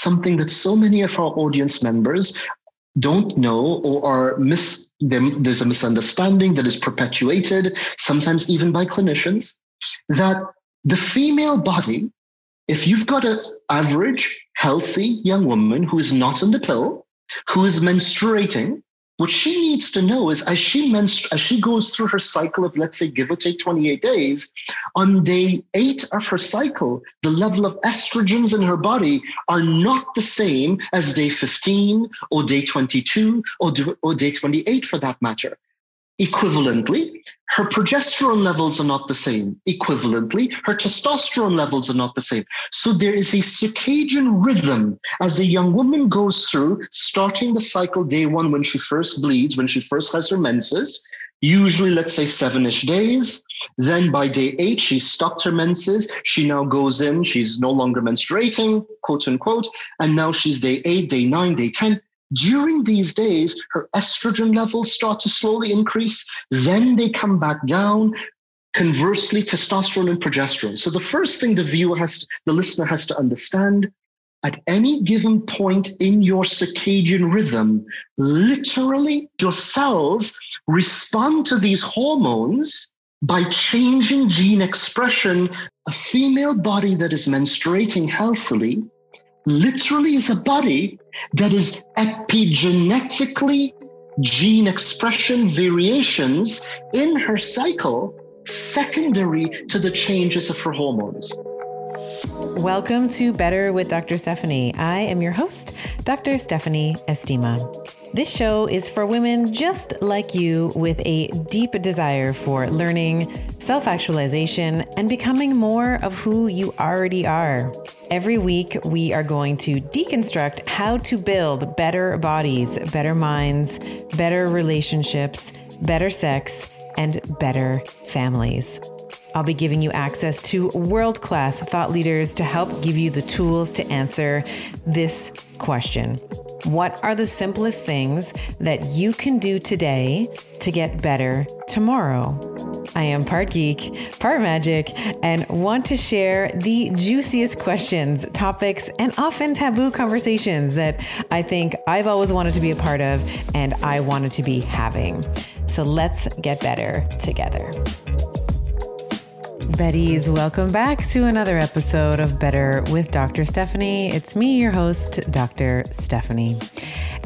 something that so many of our audience members don't know or are mis there's a misunderstanding that is perpetuated sometimes even by clinicians that the female body if you've got an average healthy young woman who is not on the pill who is menstruating what she needs to know is as she menstru- as she goes through her cycle of let's say give or take 28 days on day 8 of her cycle the level of estrogens in her body are not the same as day 15 or day 22 or, or day 28 for that matter Equivalently, her progesterone levels are not the same. Equivalently, her testosterone levels are not the same. So there is a circadian rhythm as a young woman goes through, starting the cycle day one when she first bleeds, when she first has her menses, usually let's say seven ish days. Then by day eight, she's stopped her menses. She now goes in, she's no longer menstruating, quote unquote. And now she's day eight, day nine, day 10 during these days, her estrogen levels start to slowly increase. Then they come back down. Conversely, testosterone and progesterone. So the first thing the viewer has, the listener has to understand at any given point in your circadian rhythm, literally your cells respond to these hormones by changing gene expression. A female body that is menstruating healthily literally is a body that is epigenetically gene expression variations in her cycle secondary to the changes of her hormones. Welcome to Better with Dr. Stephanie. I am your host, Dr. Stephanie Estima. This show is for women just like you with a deep desire for learning, self actualization, and becoming more of who you already are. Every week, we are going to deconstruct how to build better bodies, better minds, better relationships, better sex, and better families. I'll be giving you access to world class thought leaders to help give you the tools to answer this question what are the simplest things that you can do today to get better tomorrow? I am part geek, part magic, and want to share the juiciest questions, topics, and often taboo conversations that I think I've always wanted to be a part of and I wanted to be having. So let's get better together. Betties, welcome back to another episode of Better with Dr. Stephanie. It's me, your host, Dr. Stephanie.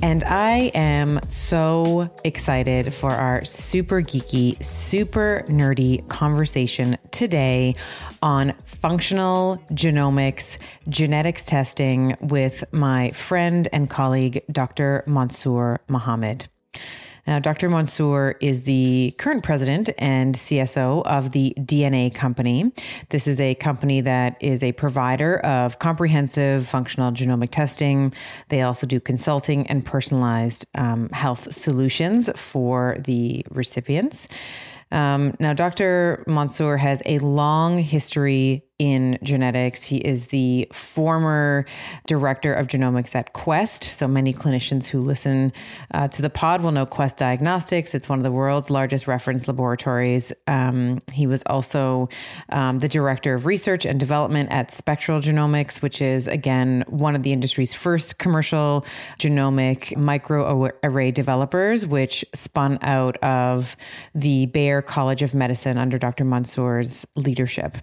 And I am so excited for our super geeky, super nerdy conversation today on functional genomics, genetics testing with my friend and colleague, Dr. Mansoor Mohammed. Now, Dr. Mansoor is the current president and CSO of the DNA Company. This is a company that is a provider of comprehensive functional genomic testing. They also do consulting and personalized um, health solutions for the recipients. Um, now, Dr. Mansoor has a long history in genetics. He is the former director of genomics at Quest. So many clinicians who listen uh, to the pod will know Quest Diagnostics. It's one of the world's largest reference laboratories. Um, he was also um, the director of research and development at Spectral Genomics, which is, again, one of the industry's first commercial genomic microarray developers, which spun out of the Baylor College of Medicine under Dr. Mansoor's leadership.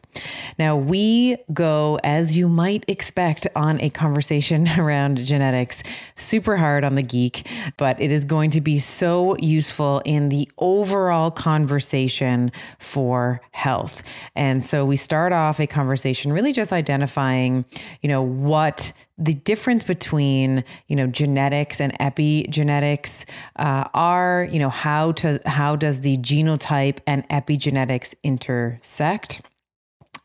Now, we go, as you might expect, on a conversation around genetics, super hard on the geek, but it is going to be so useful in the overall conversation for health. And so we start off a conversation really just identifying, you know, what the difference between you know genetics and epigenetics uh, are you know how to how does the genotype and epigenetics intersect?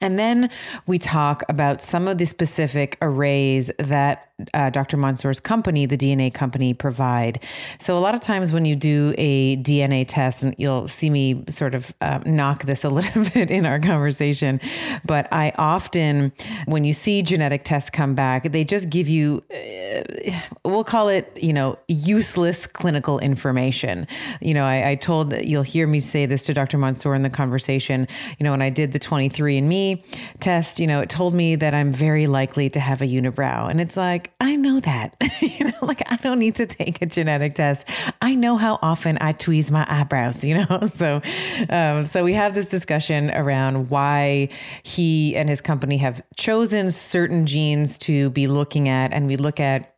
And then we talk about some of the specific arrays that uh, Dr. Mansoor's company, the DNA company, provide. So a lot of times when you do a DNA test, and you'll see me sort of uh, knock this a little bit in our conversation, but I often, when you see genetic tests come back, they just give you uh, we'll call it, you know, useless clinical information. You know, I, I told you'll hear me say this to Dr. Mansoor in the conversation. You know, when I did the 23andMe test, you know, it told me that I'm very likely to have a unibrow. And it's like, I know that. you know, like I don't need to take a genetic test. I know how often I tweeze my eyebrows, you know? So, um, so we have this discussion around why he and his company have chosen certain genes to be looking at. And we look at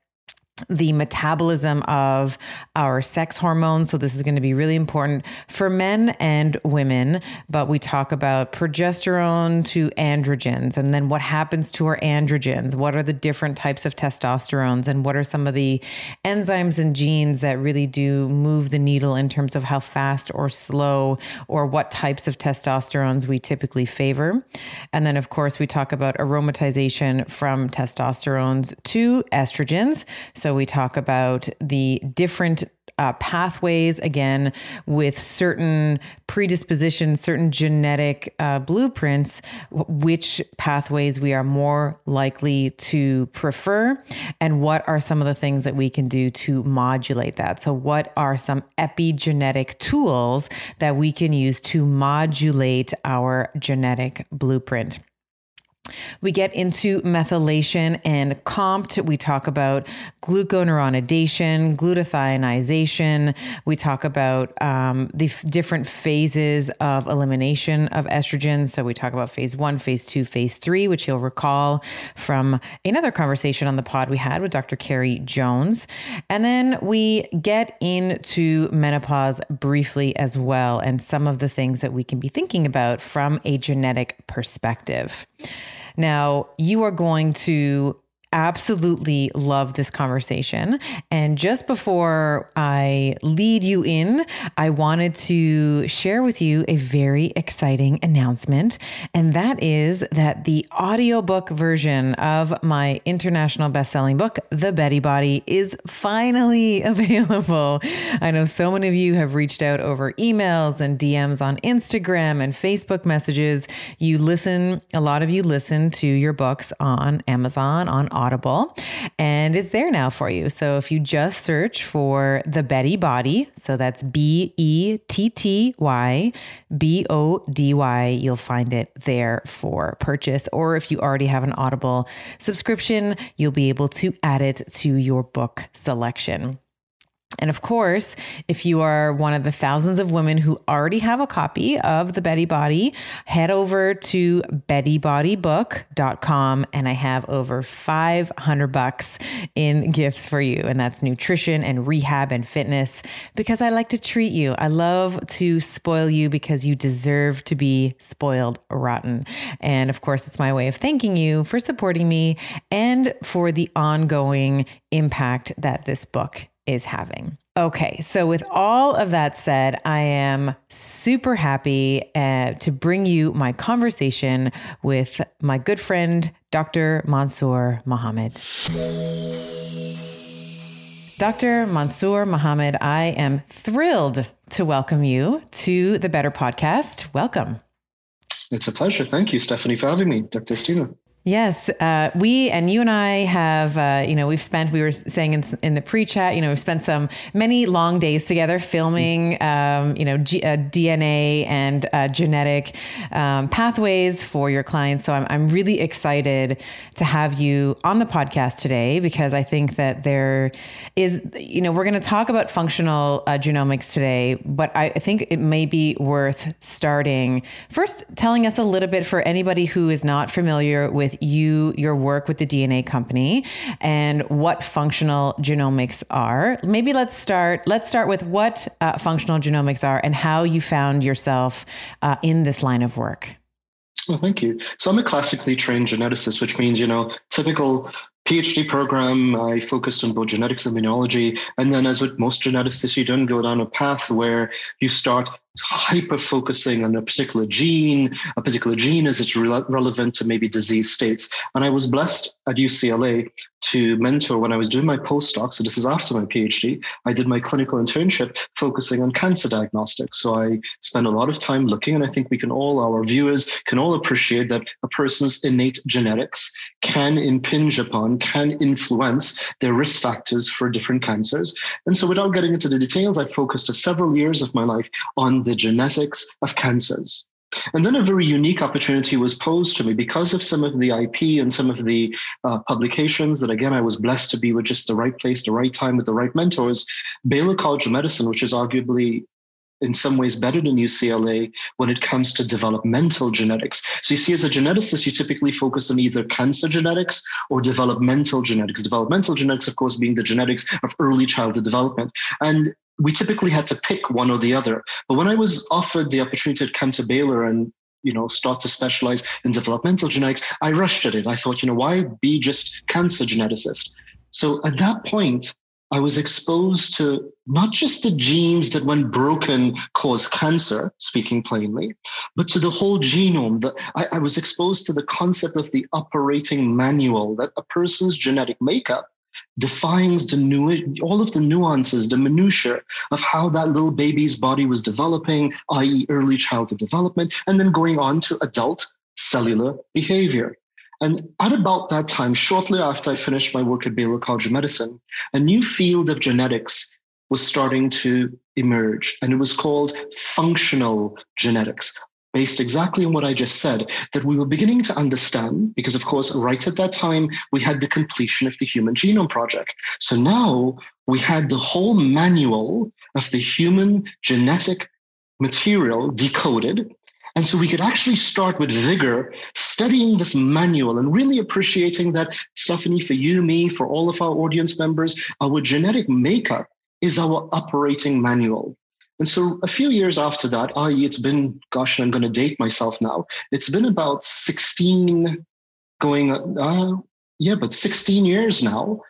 the metabolism of our sex hormones. So, this is going to be really important for men and women. But we talk about progesterone to androgens and then what happens to our androgens. What are the different types of testosterones and what are some of the enzymes and genes that really do move the needle in terms of how fast or slow or what types of testosterones we typically favor. And then, of course, we talk about aromatization from testosterones to estrogens. So, so we talk about the different uh, pathways, again, with certain predispositions, certain genetic uh, blueprints, which pathways we are more likely to prefer, and what are some of the things that we can do to modulate that. So, what are some epigenetic tools that we can use to modulate our genetic blueprint? We get into methylation and COMT. We talk about glucuronidation, glutathionization. We talk about um, the f- different phases of elimination of estrogen. So we talk about phase one, phase two, phase three, which you'll recall from another conversation on the pod we had with Dr. Carrie Jones. And then we get into menopause briefly as well and some of the things that we can be thinking about from a genetic perspective. Now, you are going to absolutely love this conversation. And just before I lead you in, I wanted to share with you a very exciting announcement. And that is that the audiobook version of my international best-selling book, The Betty Body, is finally available. I know so many of you have reached out over emails and DMs on Instagram and Facebook messages. You listen, a lot of you listen to your books on Amazon, on Audible, and it's there now for you. So if you just search for The Betty Body, so that's B E T T Y B O D Y, you'll find it there for purchase. Or if you already have an Audible subscription, you'll be able to add it to your book selection. And of course, if you are one of the thousands of women who already have a copy of the Betty Body, head over to bettybodybook.com and I have over 500 bucks in gifts for you. And that's nutrition and rehab and fitness because I like to treat you. I love to spoil you because you deserve to be spoiled rotten. And of course, it's my way of thanking you for supporting me and for the ongoing impact that this book is having. Okay, so with all of that said, I am super happy uh, to bring you my conversation with my good friend, Dr. Mansoor Mohammed. Dr. Mansoor Mohammed, I am thrilled to welcome you to the Better Podcast. Welcome. It's a pleasure. Thank you, Stephanie, for having me, Dr. Steven. Yes, uh, we and you and I have, uh, you know, we've spent. We were saying in, in the pre-chat, you know, we've spent some many long days together filming, um, you know, G, uh, DNA and uh, genetic um, pathways for your clients. So I'm I'm really excited to have you on the podcast today because I think that there is, you know, we're going to talk about functional uh, genomics today, but I, I think it may be worth starting first telling us a little bit for anybody who is not familiar with you, your work with the DNA company, and what functional genomics are. Maybe let's start. Let's start with what uh, functional genomics are and how you found yourself uh, in this line of work. Well, thank you. So I'm a classically trained geneticist, which means, you know, typical PhD program. I focused on both genetics and immunology. And then, as with most geneticists, you don't go down a path where you start hyper focusing on a particular gene, a particular gene as it's re- relevant to maybe disease states. And I was blessed at UCLA to mentor when I was doing my postdoc. So this is after my PhD. I did my clinical internship focusing on cancer diagnostics. So I spent a lot of time looking, and I think we can all, our viewers can all appreciate that a person's innate genetics can impinge upon, can influence their risk factors for different cancers. And so without getting into the details, I focused several years of my life on the genetics of cancers. And then a very unique opportunity was posed to me because of some of the IP and some of the uh, publications that, again, I was blessed to be with just the right place, the right time, with the right mentors. Baylor College of Medicine, which is arguably in some ways better than UCLA when it comes to developmental genetics. So you see, as a geneticist, you typically focus on either cancer genetics or developmental genetics. Developmental genetics, of course, being the genetics of early childhood development. And we typically had to pick one or the other. But when I was offered the opportunity to come to Baylor and you know start to specialize in developmental genetics, I rushed at it. I thought, you know, why be just cancer geneticist? So at that point, I was exposed to not just the genes that, when broken, cause cancer, speaking plainly, but to the whole genome. That I, I was exposed to the concept of the operating manual that a person's genetic makeup defines the new all of the nuances, the minutiae of how that little baby's body was developing, i.e., early childhood development, and then going on to adult cellular behavior. And at about that time, shortly after I finished my work at Baylor College of Medicine, a new field of genetics was starting to emerge, and it was called functional genetics based exactly on what I just said, that we were beginning to understand, because of course, right at that time, we had the completion of the Human Genome Project. So now we had the whole manual of the human genetic material decoded. And so we could actually start with vigor studying this manual and really appreciating that, Stephanie, for you, me, for all of our audience members, our genetic makeup is our operating manual. And so a few years after that, i.e., it's been, gosh, I'm going to date myself now. It's been about 16 going, uh, yeah, but 16 years now.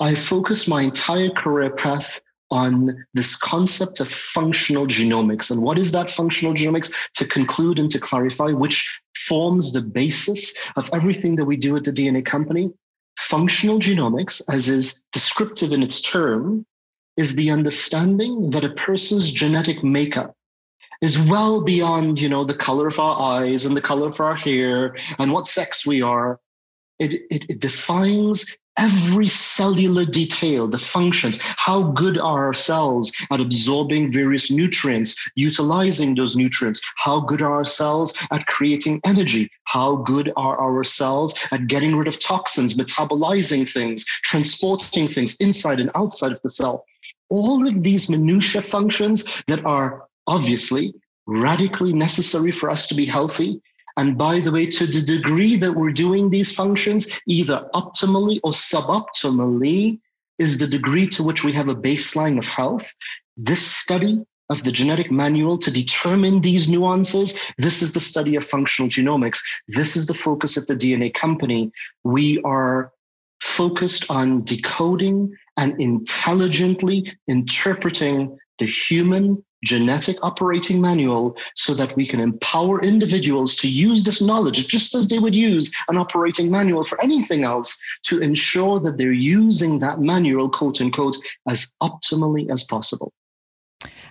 I focused my entire career path on this concept of functional genomics. And what is that functional genomics? To conclude and to clarify, which forms the basis of everything that we do at the DNA company. Functional genomics, as is descriptive in its term, is the understanding that a person's genetic makeup is well beyond, you know, the color of our eyes and the color of our hair and what sex we are. It, it, it defines every cellular detail, the functions, how good are our cells at absorbing various nutrients, utilizing those nutrients, how good are our cells at creating energy, how good are our cells at getting rid of toxins, metabolizing things, transporting things inside and outside of the cell all of these minutia functions that are obviously radically necessary for us to be healthy. And by the way, to the degree that we're doing these functions, either optimally or suboptimally, is the degree to which we have a baseline of health. This study of the genetic manual to determine these nuances. This is the study of functional genomics. This is the focus of the DNA company. We are focused on decoding and intelligently interpreting the human genetic operating manual so that we can empower individuals to use this knowledge just as they would use an operating manual for anything else to ensure that they're using that manual, quote unquote, as optimally as possible.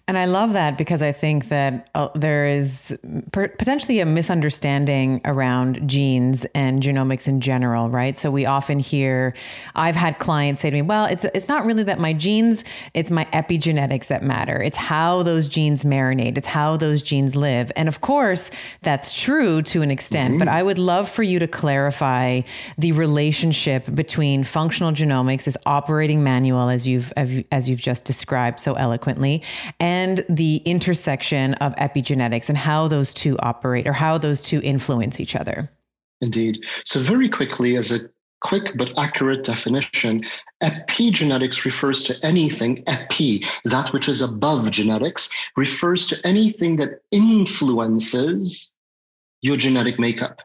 And I love that because I think that uh, there is per- potentially a misunderstanding around genes and genomics in general, right? So we often hear, I've had clients say to me, well, it's, it's not really that my genes, it's my epigenetics that matter. It's how those genes marinate, it's how those genes live. And of course, that's true to an extent, mm-hmm. but I would love for you to clarify the relationship between functional genomics, this operating manual, as you've, as you've just described so eloquently, and and the intersection of epigenetics and how those two operate or how those two influence each other. Indeed. So, very quickly, as a quick but accurate definition, epigenetics refers to anything, epi, that which is above genetics, refers to anything that influences your genetic makeup.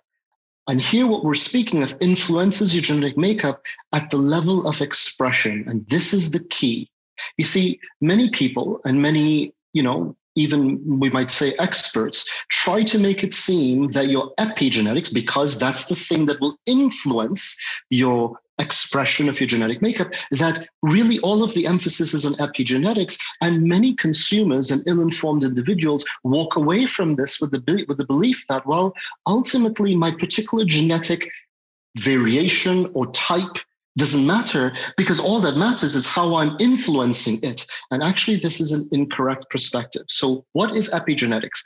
And here, what we're speaking of influences your genetic makeup at the level of expression. And this is the key. You see, many people and many, you know, even we might say experts, try to make it seem that your epigenetics, because that's the thing that will influence your expression of your genetic makeup, that really all of the emphasis is on epigenetics. And many consumers and ill informed individuals walk away from this with the, with the belief that, well, ultimately, my particular genetic variation or type doesn't matter because all that matters is how I'm influencing it. And actually, this is an incorrect perspective. So, what is epigenetics?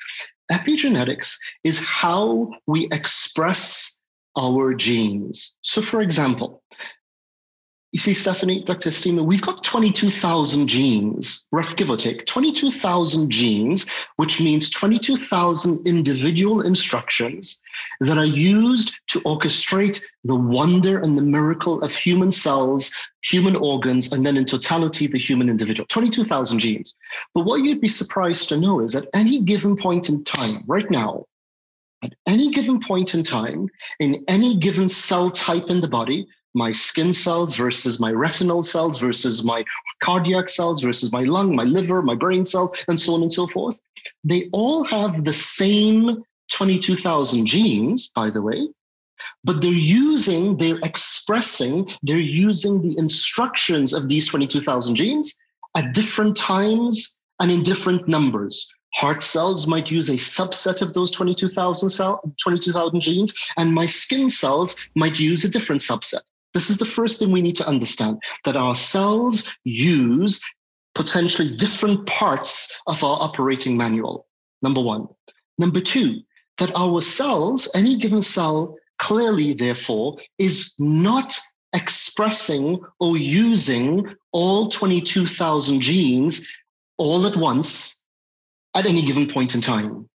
Epigenetics is how we express our genes. So, for example, you see, Stephanie, Dr. Estima, we've got 22,000 genes, rough give or take, 22,000 genes, which means 22,000 individual instructions that are used to orchestrate the wonder and the miracle of human cells, human organs, and then in totality, the human individual. 22,000 genes. But what you'd be surprised to know is at any given point in time, right now, at any given point in time, in any given cell type in the body, my skin cells versus my retinal cells versus my cardiac cells versus my lung, my liver, my brain cells, and so on and so forth. They all have the same 22,000 genes, by the way, but they're using, they're expressing, they're using the instructions of these 22,000 genes at different times and in different numbers. Heart cells might use a subset of those 22,000 cell, 22,000 genes, and my skin cells might use a different subset. This is the first thing we need to understand that our cells use potentially different parts of our operating manual. Number one. Number two, that our cells, any given cell, clearly, therefore, is not expressing or using all 22,000 genes all at once at any given point in time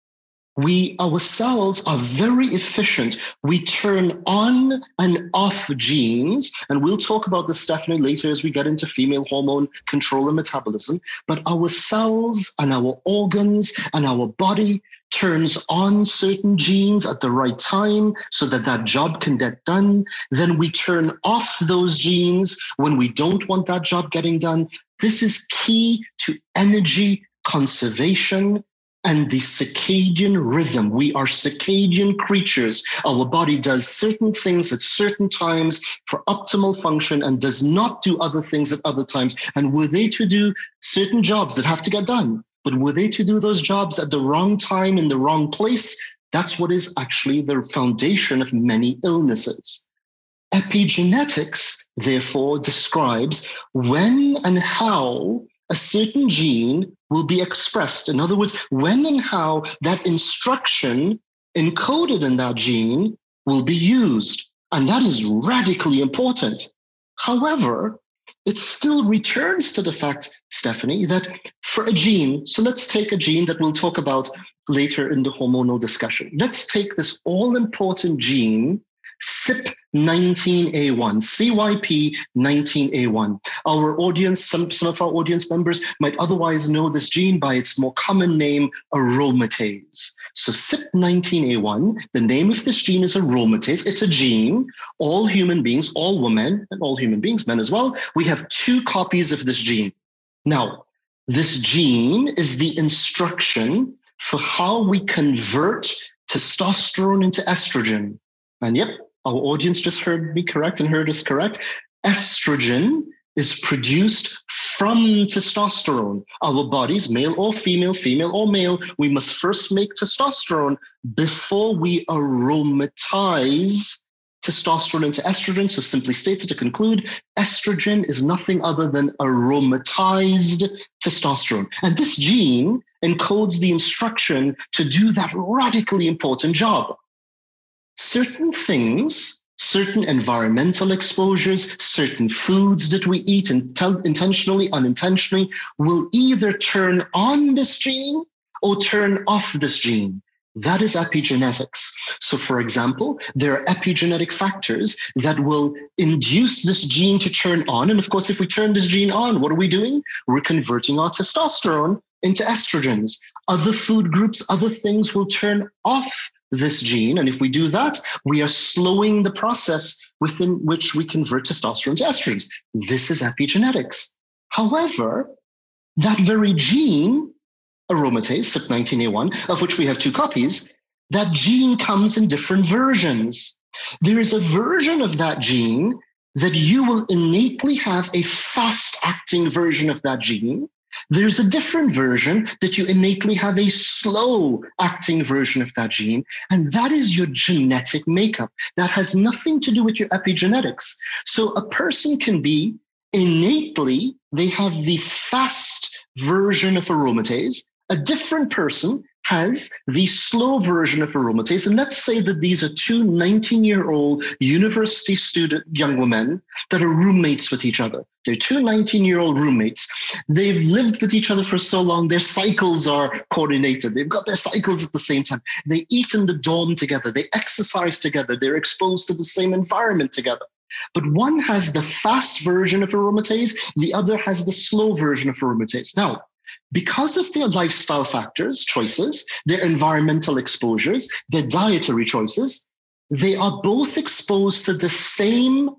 we ourselves are very efficient. We turn on and off genes, and we'll talk about this, Stephanie, later as we get into female hormone control and metabolism. But our cells and our organs and our body turns on certain genes at the right time so that that job can get done. Then we turn off those genes when we don't want that job getting done. This is key to energy conservation and the circadian rhythm. We are circadian creatures. Our body does certain things at certain times for optimal function and does not do other things at other times. And were they to do certain jobs that have to get done, but were they to do those jobs at the wrong time in the wrong place, that's what is actually the foundation of many illnesses. Epigenetics, therefore, describes when and how a certain gene will be expressed. In other words, when and how that instruction encoded in that gene will be used. And that is radically important. However, it still returns to the fact, Stephanie, that for a gene, so let's take a gene that we'll talk about later in the hormonal discussion. Let's take this all important gene CYP19A1, CYP19A1. Our audience, some, some of our audience members might otherwise know this gene by its more common name, aromatase. So CYP19A1, the name of this gene is aromatase. It's a gene. All human beings, all women, and all human beings, men as well, we have two copies of this gene. Now, this gene is the instruction for how we convert testosterone into estrogen. And yep, our audience just heard me correct and heard us correct. Estrogen is produced from testosterone. Our bodies, male or female, female or male, we must first make testosterone before we aromatize testosterone into estrogen. So, simply stated to conclude, estrogen is nothing other than aromatized testosterone. And this gene encodes the instruction to do that radically important job certain things, certain environmental exposures, certain foods that we eat intentionally, unintentionally, will either turn on this gene or turn off this gene. That is epigenetics. So, for example, there are epigenetic factors that will induce this gene to turn on. And of course, if we turn this gene on, what are we doing? We're converting our testosterone into estrogens. Other food groups, other things will turn off this gene. And if we do that, we are slowing the process within which we convert testosterone to estrogens. This is epigenetics. However, that very gene aromatase, CYP19A1, of which we have two copies, that gene comes in different versions. There is a version of that gene that you will innately have a fast acting version of that gene. There's a different version that you innately have a slow acting version of that gene. And that is your genetic makeup. That has nothing to do with your epigenetics. So a person can be innately, they have the fast version of aromatase. A different person has the slow version of aromatase. And let's say that these are two 19 year old university student young women that are roommates with each other. They're two 19 year old roommates. They've lived with each other for so long, their cycles are coordinated. They've got their cycles at the same time. They eat in the dorm together, they exercise together, they're exposed to the same environment together. But one has the fast version of aromatase, the other has the slow version of aromatase. Now, because of their lifestyle factors, choices, their environmental exposures, their dietary choices, they are both exposed to the same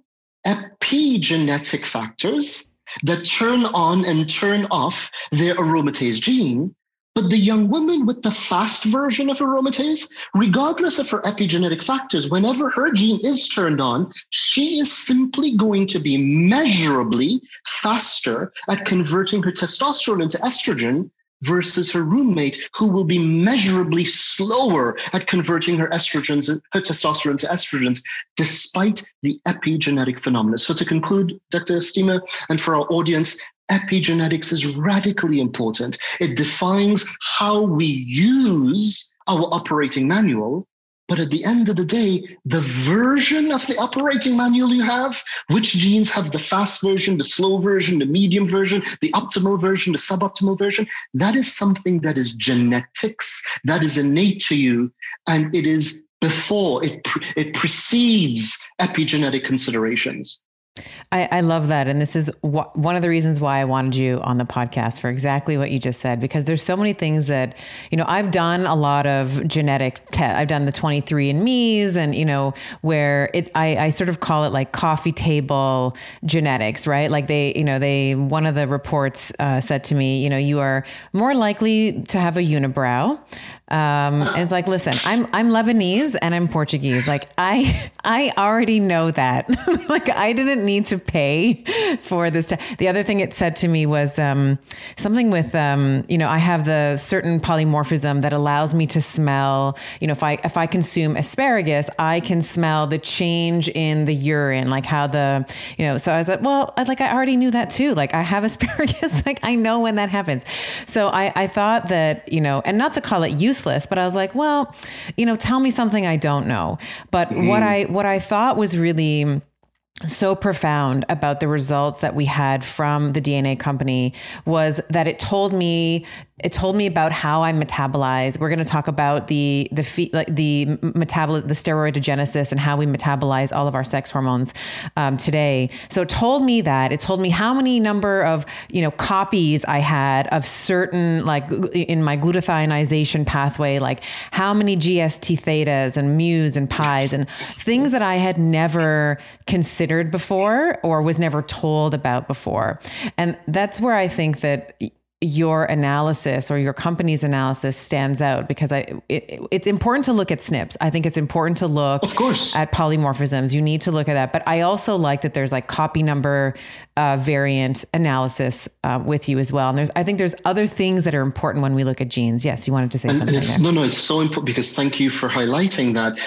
epigenetic factors that turn on and turn off their aromatase gene, but the young woman with the fast version of aromatase, regardless of her epigenetic factors, whenever her gene is turned on, she is simply going to be measurably faster at converting her testosterone into estrogen versus her roommate, who will be measurably slower at converting her estrogens, her testosterone to estrogens, despite the epigenetic phenomena. So to conclude, Dr. Estima, and for our audience, epigenetics is radically important. It defines how we use our operating manual. But at the end of the day, the version of the operating manual you have, which genes have the fast version, the slow version, the medium version, the optimal version, the suboptimal version, that is something that is genetics, that is innate to you. And it is before, it, it precedes epigenetic considerations. I, I, love that. And this is wh- one of the reasons why I wanted you on the podcast for exactly what you just said, because there's so many things that, you know, I've done a lot of genetic tests. I've done the 23 and me's and, you know, where it, I, I sort of call it like coffee table genetics, right? Like they, you know, they, one of the reports uh, said to me, you know, you are more likely to have a unibrow. Um, it's like, listen, I'm I'm Lebanese and I'm Portuguese. Like I I already know that. like I didn't need to pay for this. T- the other thing it said to me was um, something with um, you know I have the certain polymorphism that allows me to smell. You know if I if I consume asparagus, I can smell the change in the urine, like how the you know. So I was like, well, I, like I already knew that too. Like I have asparagus. like I know when that happens. So I I thought that you know, and not to call it useless useless, but I was like, well, you know, tell me something I don't know. But mm. what I what I thought was really so profound about the results that we had from the DNA company was that it told me it told me about how I metabolize. We're going to talk about the the like the metabol the steroidogenesis and how we metabolize all of our sex hormones um, today. So it told me that it told me how many number of you know copies I had of certain like in my glutathionization pathway, like how many GST thetas and mu's and pi's and things that I had never considered before or was never told about before. And that's where I think that your analysis or your company's analysis stands out because I it, it's important to look at SNPs. I think it's important to look of course. at polymorphisms. You need to look at that. But I also like that there's like copy number uh, variant analysis uh, with you as well. And there's I think there's other things that are important when we look at genes. Yes, you wanted to say and, something. And no, no, it's so important because thank you for highlighting that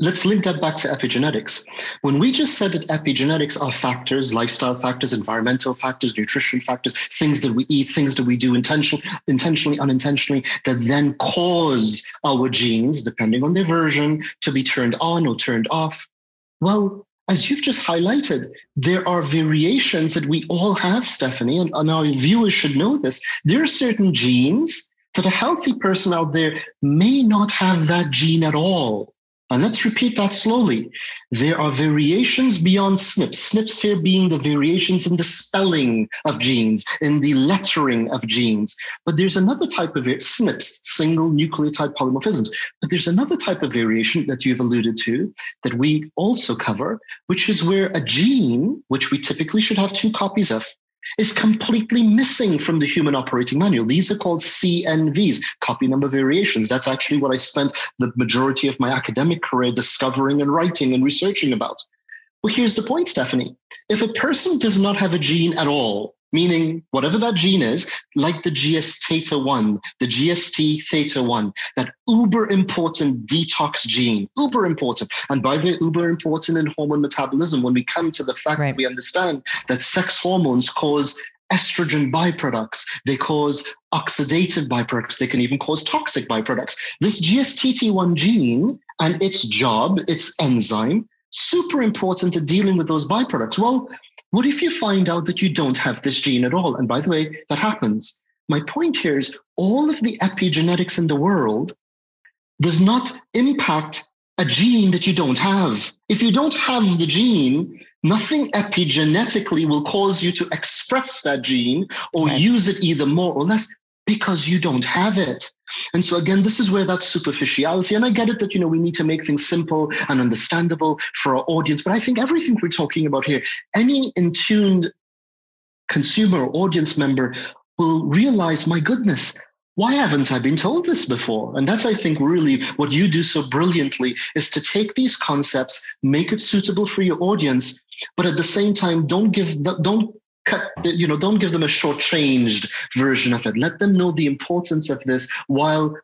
Let's link that back to epigenetics. When we just said that epigenetics are factors, lifestyle factors, environmental factors, nutrition factors, things that we eat, things that we do intentionally, intentionally, unintentionally, that then cause our genes, depending on their version, to be turned on or turned off. Well, as you've just highlighted, there are variations that we all have, Stephanie, and, and our viewers should know this. There are certain genes that a healthy person out there may not have that gene at all and let's repeat that slowly. There are variations beyond SNPs. SNPs here being the variations in the spelling of genes, in the lettering of genes. But there's another type of SNPs, single nucleotide polymorphisms. But there's another type of variation that you've alluded to that we also cover, which is where a gene, which we typically should have two copies of, is completely missing from the human operating manual. These are called CNVs, copy number variations. That's actually what I spent the majority of my academic career discovering and writing and researching about. Well, here's the point, Stephanie. If a person does not have a gene at all, meaning whatever that gene is, like the GS theta 1, the GST theta 1, that uber important detox gene, uber important. And by the way, uber important in hormone metabolism when we come to the fact right. that we understand that sex hormones cause estrogen byproducts, they cause oxidative byproducts, they can even cause toxic byproducts. This GSTT1 gene and its job, its enzyme, super important to dealing with those byproducts. Well, what if you find out that you don't have this gene at all? And by the way, that happens. My point here is all of the epigenetics in the world does not impact a gene that you don't have. If you don't have the gene, nothing epigenetically will cause you to express that gene or right. use it either more or less because you don't have it. And so again, this is where that superficiality, and I get it that you know we need to make things simple and understandable for our audience, but I think everything we're talking about here, any in-tuned consumer or audience member will realize, my goodness, why haven't I been told this before? And that's, I think, really what you do so brilliantly is to take these concepts, make it suitable for your audience, but at the same time, don't give don't cut, you know, don't give them a shortchanged version of it. Let them know the importance of this while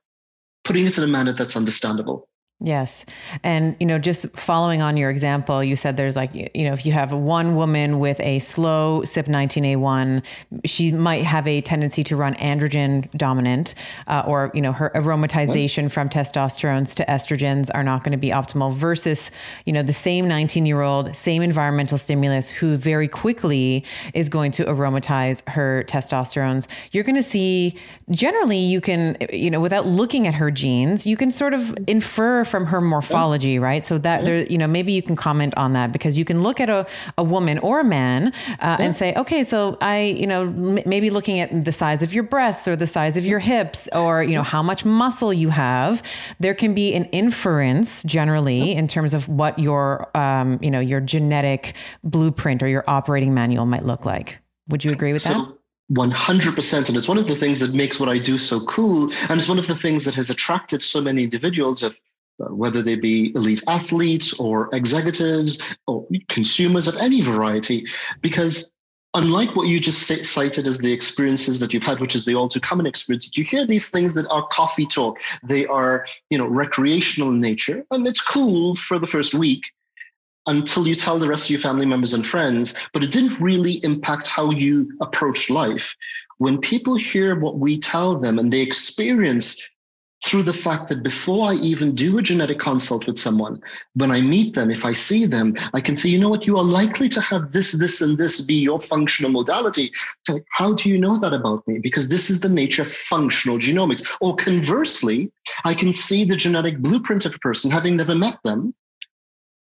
putting it in a manner that's understandable. Yes. And, you know, just following on your example, you said there's like, you know, if you have one woman with a slow CYP19A1, she might have a tendency to run androgen dominant, uh, or, you know, her aromatization from testosterones to estrogens are not going to be optimal versus, you know, the same 19 year old, same environmental stimulus who very quickly is going to aromatize her testosterones. You're going to see, generally, you can, you know, without looking at her genes, you can sort of infer from her morphology, mm-hmm. right? So that mm-hmm. there, you know, maybe you can comment on that because you can look at a, a woman or a man uh, and mm-hmm. say, okay, so I, you know, m- maybe looking at the size of your breasts or the size of your hips or, you know, how much muscle you have, there can be an inference generally in terms of what your, um, you know, your genetic blueprint or your operating manual might look like. Would you agree with so- that? 100% and it's one of the things that makes what i do so cool and it's one of the things that has attracted so many individuals of Uh, whether they be elite athletes or executives or consumers of any variety, because unlike what you just cited as the experiences that you've had, which is the all too common experience, you hear these things that are coffee talk. They are, you know, recreational in nature, and it's cool for the first week until you tell the rest of your family members and friends, but it didn't really impact how you approach life. When people hear what we tell them and they experience through the fact that before I even do a genetic consult with someone, when I meet them, if I see them, I can say, you know what, you are likely to have this, this, and this be your functional modality. How do you know that about me? Because this is the nature of functional genomics. Or conversely, I can see the genetic blueprint of a person, having never met them,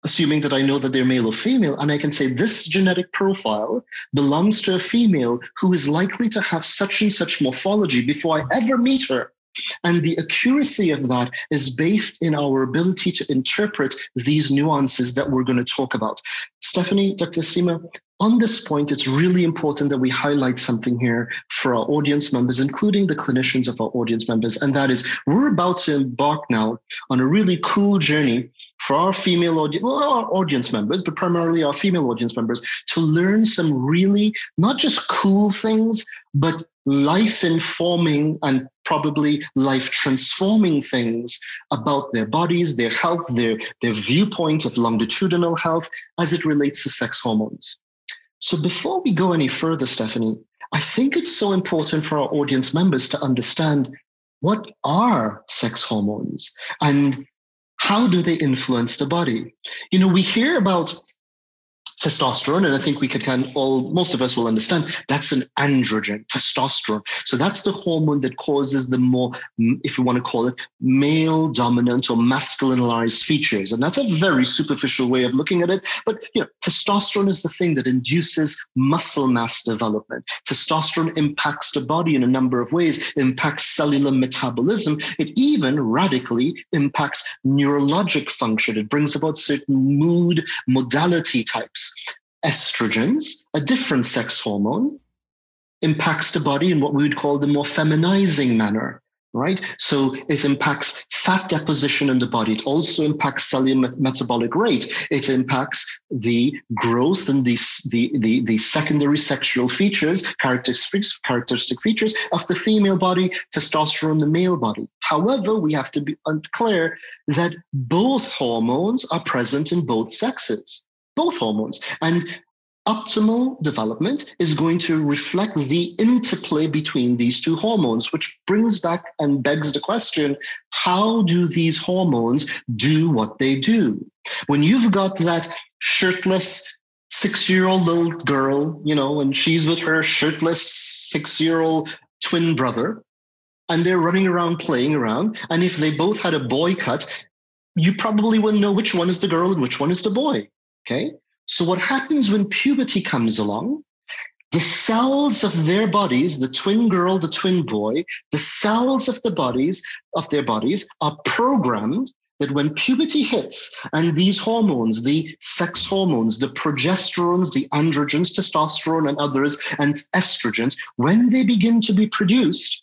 assuming that I know that they're male or female, and I can say this genetic profile belongs to a female who is likely to have such and such morphology before I ever meet her. And the accuracy of that is based in our ability to interpret these nuances that we're going to talk about. Stephanie, Dr. Estima, on this point, it's really important that we highlight something here for our audience members, including the clinicians of our audience members. And that is, we're about to embark now on a really cool journey for our female audience, well, our audience members, but primarily our female audience members, to learn some really not just cool things, but life informing and probably life transforming things about their bodies, their health, their, their viewpoint of longitudinal health as it relates to sex hormones. So before we go any further, Stephanie, I think it's so important for our audience members to understand what are sex hormones and how do they influence the body? You know, we hear about testosterone, and I think we can all most of us will understand that's an androgen, testosterone. So that's the hormone that causes the more, if you want to call it, male dominant or masculinized features. And that's a very superficial way of looking at it. But you know, testosterone is the thing that induces muscle mass development. Testosterone impacts the body in a number of ways, impacts cellular metabolism. It even radically impacts neurologic function. It brings about certain mood modality types estrogens, a different sex hormone, impacts the body in what we would call the more feminizing manner right? So it impacts fat deposition in the body. It also impacts cellular metabolic rate. It impacts the growth and the, the, the, the secondary sexual features, characteristic, characteristic features of the female body, testosterone, the male body. However, we have to be clear that both hormones are present in both sexes both hormones. And optimal development is going to reflect the interplay between these two hormones, which brings back and begs the question how do these hormones do what they do? When you've got that shirtless six year old little girl, you know, and she's with her shirtless six year old twin brother, and they're running around playing around. And if they both had a boy cut, you probably wouldn't know which one is the girl and which one is the boy. Okay. So, what happens when puberty comes along? The cells of their bodies, the twin girl, the twin boy, the cells of the bodies of their bodies are programmed that when puberty hits and these hormones, the sex hormones, the progesterones, the androgens, testosterone and others, and estrogens, when they begin to be produced,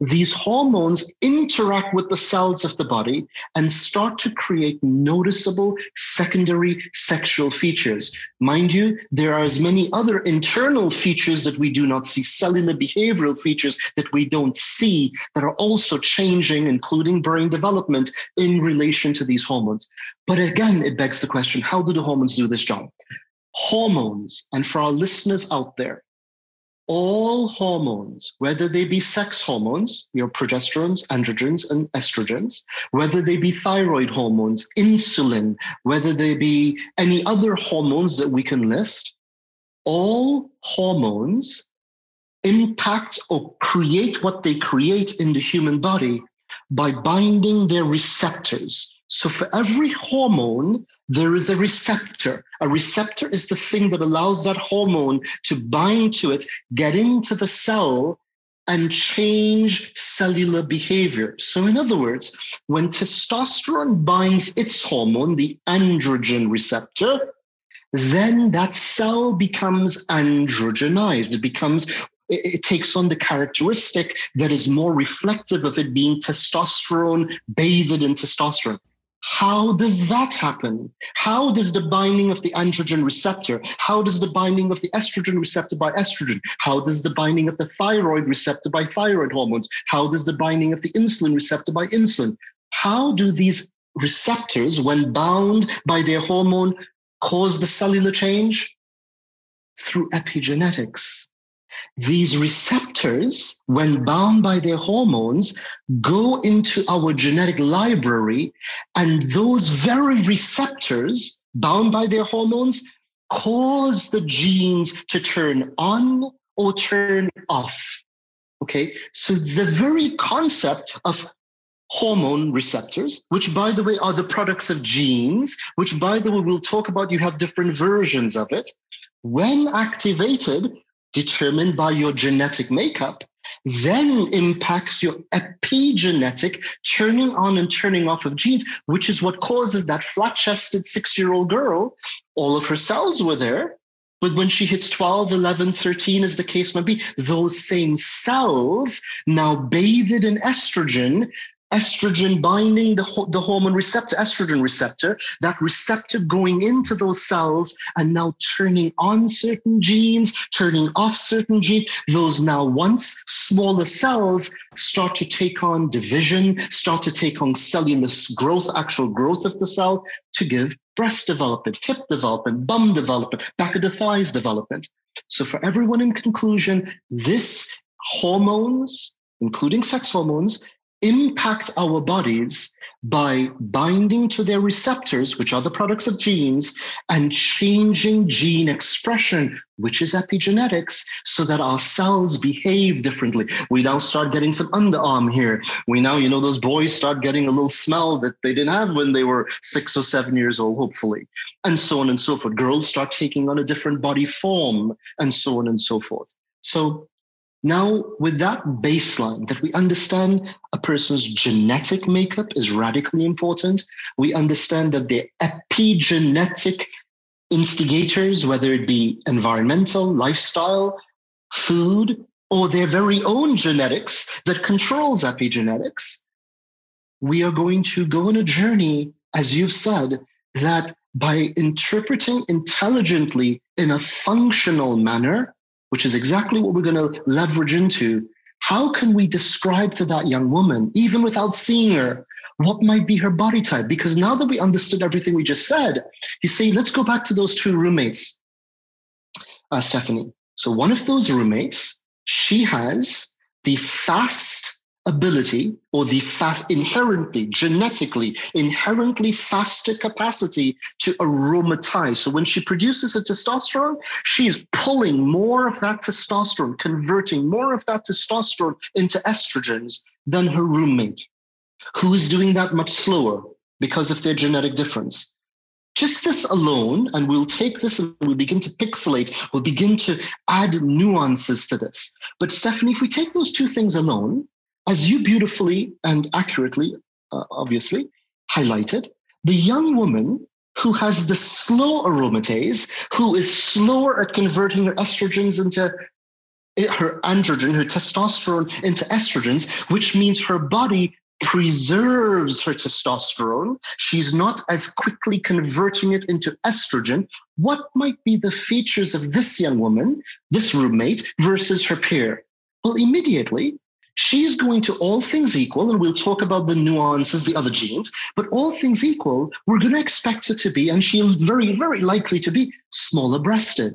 these hormones interact with the cells of the body and start to create noticeable secondary sexual features. Mind you, there are as many other internal features that we do not see, cellular behavioral features that we don't see that are also changing, including brain development in relation to these hormones. But again, it begs the question how do the hormones do this job? Hormones, and for our listeners out there, all hormones, whether they be sex hormones, your progesterones, androgens, and estrogens, whether they be thyroid hormones, insulin, whether they be any other hormones that we can list, all hormones impact or create what they create in the human body by binding their receptors. So for every hormone, there is a receptor. A receptor is the thing that allows that hormone to bind to it, get into the cell, and change cellular behavior. So, in other words, when testosterone binds its hormone, the androgen receptor, then that cell becomes androgenized. It becomes it, takes on the characteristic that is more reflective of it being testosterone bathed in testosterone. How does that happen? How does the binding of the androgen receptor, how does the binding of the estrogen receptor by estrogen, how does the binding of the thyroid receptor by thyroid hormones, how does the binding of the insulin receptor by insulin, how do these receptors, when bound by their hormone, cause the cellular change? Through epigenetics. These receptors, when bound by their hormones, go into our genetic library, and those very receptors, bound by their hormones, cause the genes to turn on or turn off. Okay, so the very concept of hormone receptors, which by the way are the products of genes, which by the way we'll talk about, you have different versions of it. When activated, determined by your genetic makeup then impacts your epigenetic turning on and turning off of genes, which is what causes that flat chested six year old girl. All of her cells were there. But when she hits 12, 11, 13, as the case might be, those same cells, now bathed in estrogen, estrogen binding the, the hormone receptor, estrogen receptor, that receptor going into those cells and now turning on certain genes, turning off certain genes. Those now once smaller cells start to take on division, start to take on cellular growth, actual growth of the cell to give breast development, hip development, bum development, back of the thighs development. So for everyone in conclusion, this hormones, including sex hormones, impact our bodies by binding to their receptors, which are the products of genes, and changing gene expression, which is epigenetics, so that our cells behave differently. We now start getting some underarm here. We now, you know, those boys start getting a little smell that they didn't have when they were six or seven years old, hopefully, and so on and so forth. Girls start taking on a different body form, and so on and so forth. So now, with that baseline, that we understand a person's genetic makeup is radically important, we understand that the epigenetic instigators, whether it be environmental, lifestyle, food, or their very own genetics that controls epigenetics, we are going to go on a journey, as you've said, that by interpreting intelligently in a functional manner, which is exactly what we're going to leverage into, how can we describe to that young woman, even without seeing her, what might be her body type? Because now that we understood everything we just said, you see, let's go back to those two roommates, uh, Stephanie. So one of those roommates, she has the fast ability or the fast inherently genetically inherently faster capacity to aromatize so when she produces a testosterone she's pulling more of that testosterone converting more of that testosterone into estrogens than her roommate who is doing that much slower because of their genetic difference just this alone, and we'll take this and we'll begin to pixelate, we'll begin to add nuances to this. But Stephanie, if we take those two things alone, as you beautifully and accurately, uh, obviously, highlighted, the young woman who has the slow aromatase, who is slower at converting her estrogens into eh, her androgen, her testosterone into estrogens, which means her body preserves her testosterone. She's not as quickly converting it into estrogen. What might be the features of this young woman, this roommate, versus her peer? Well, immediately, she's going to all things equal, and we'll talk about the nuances, the other genes, but all things equal, we're going to expect her to be, and she's very, very likely to be smaller breasted.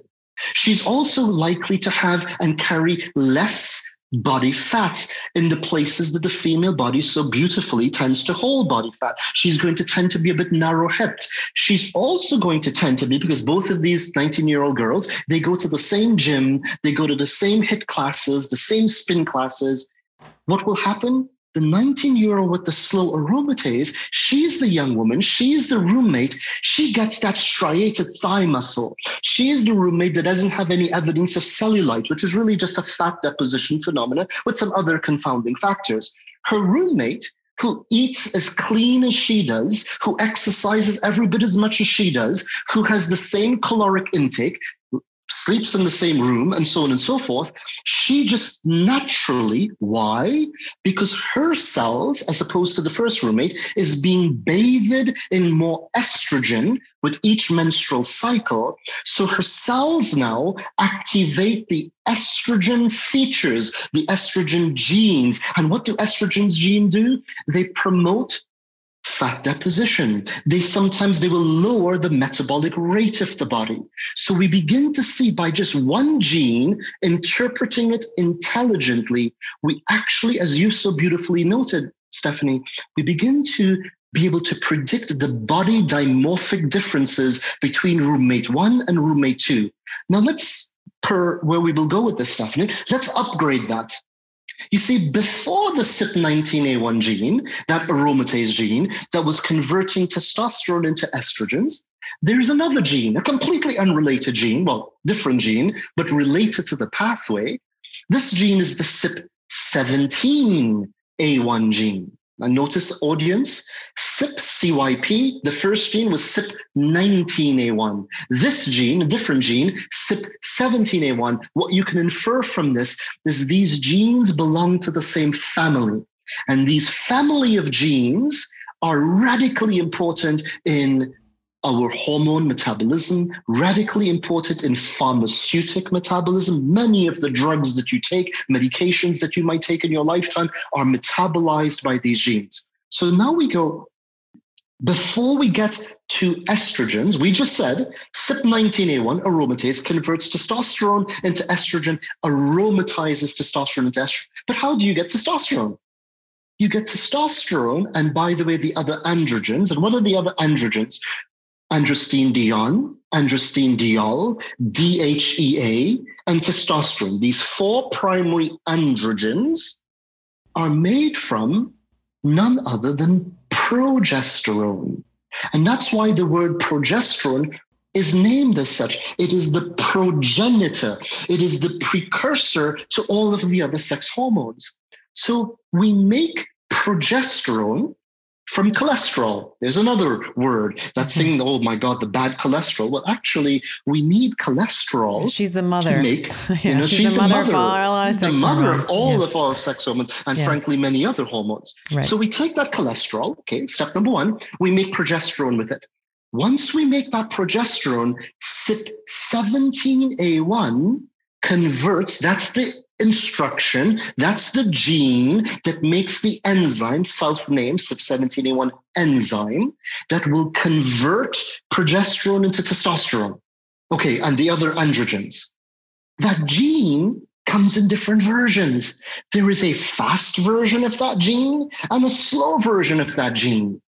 She's also likely to have and carry less body fat in the places that the female body so beautifully tends to hold body fat. She's going to tend to be a bit narrow hipped. She's also going to tend to be, because both of these 19 year old girls, they go to the same gym, they go to the same HIIT classes, the same spin classes. What will happen? the 19 year old with the slow aromatase, she's the young woman, she's the roommate, she gets that striated thigh muscle. She is the roommate that doesn't have any evidence of cellulite, which is really just a fat deposition phenomena with some other confounding factors. Her roommate, who eats as clean as she does, who exercises every bit as much as she does, who has the same caloric intake, sleeps in the same room and so on and so forth, she just naturally, why? Because her cells, as opposed to the first roommate, is being bathed in more estrogen with each menstrual cycle. So her cells now activate the estrogen features, the estrogen genes. And what do estrogens gene do? They promote fat deposition. They sometimes they will lower the metabolic rate of the body. So we begin to see by just one gene interpreting it intelligently, we actually, as you so beautifully noted, Stephanie, we begin to be able to predict the body dimorphic differences between roommate one and roommate two. Now let's per where we will go with this, Stephanie, let's upgrade that you see, before the CYP19A1 gene, that aromatase gene that was converting testosterone into estrogens, there's another gene, a completely unrelated gene, well, different gene, but related to the pathway. This gene is the CYP17A1 gene. Now notice audience, CYP, the first gene was CYP19A1. This gene, a different gene, CYP17A1, what you can infer from this is these genes belong to the same family. And these family of genes are radically important in our hormone metabolism, radically important in pharmaceutic metabolism. Many of the drugs that you take, medications that you might take in your lifetime, are metabolized by these genes. So now we go, before we get to estrogens, we just said CYP19A1 aromatase converts testosterone into estrogen, aromatizes testosterone into estrogen. But how do you get testosterone? you get testosterone and by the way the other androgens and what are the other androgens androstenedione, androstenediol, DHEA, and testosterone. These four primary androgens are made from none other than progesterone. And that's why the word progesterone is named as such. It is the progenitor, it is the precursor to all of the other sex hormones. So we make progesterone from cholesterol. There's another word. That thing, oh my God, the bad cholesterol. Well, actually, we need cholesterol. She's the mother. make, yeah, you know, she's, she's the mother, mother, of all, the mother of all yeah. of our sex hormones and yeah. frankly, many other hormones. Right. So we take that cholesterol, okay, step number one, we make progesterone with it. Once we make that progesterone, CYP17A1 converts, that's the instruction. That's the gene that makes the enzyme, self-named CYP17A1 enzyme, that will convert progesterone into testosterone. Okay, and the other androgens. That gene comes in different versions. There is a fast version of that gene and a slow version of that gene.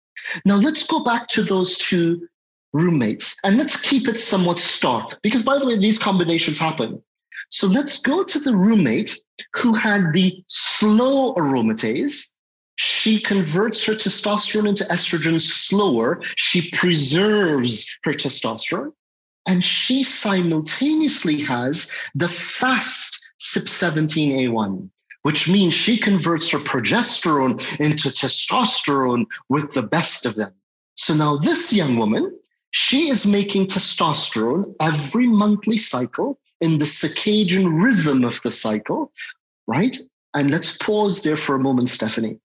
Now let's go back to those two roommates and let's keep it somewhat stark because by the way, these combinations happen. So let's go to the roommate who had the slow aromatase. She converts her testosterone into estrogen slower. She preserves her testosterone. And she simultaneously has the fast CYP17A1, which means she converts her progesterone into testosterone with the best of them. So now this young woman, she is making testosterone every monthly cycle in the circadian rhythm of the cycle, right? And let's pause there for a moment, Stephanie.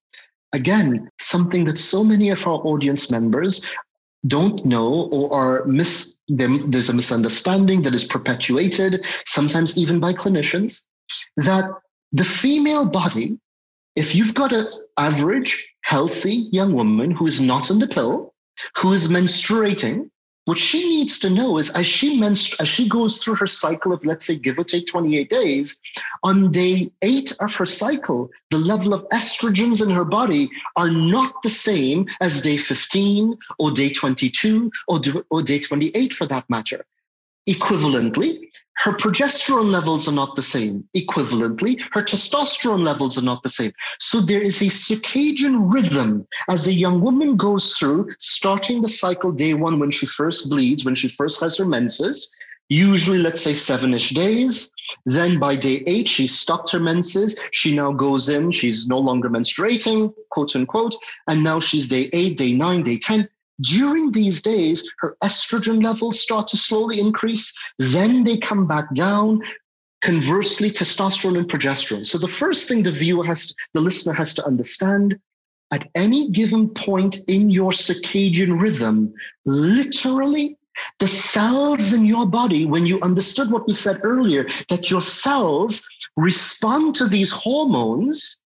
Again, something that so many of our audience members don't know or are mis there's a misunderstanding that is perpetuated sometimes even by clinicians that the female body if you've got an average healthy young woman who is not on the pill who is menstruating what she needs to know is as she menstru- as she goes through her cycle of let's say give or take 28 days on day 8 of her cycle the level of estrogens in her body are not the same as day 15 or day 22 or, or day 28 for that matter. Equivalently her progesterone levels are not the same. Equivalently, her testosterone levels are not the same. So there is a circadian rhythm as a young woman goes through, starting the cycle day one when she first bleeds, when she first has her menses, usually let's say seven-ish days. Then by day eight, she stopped her menses. She now goes in, she's no longer menstruating, quote unquote. And now she's day eight, day nine, day 10. During these days, her estrogen levels start to slowly increase. Then they come back down. Conversely, testosterone and progesterone. So the first thing the viewer has, the listener has to understand at any given point in your circadian rhythm, literally the cells in your body, when you understood what we said earlier, that your cells respond to these hormones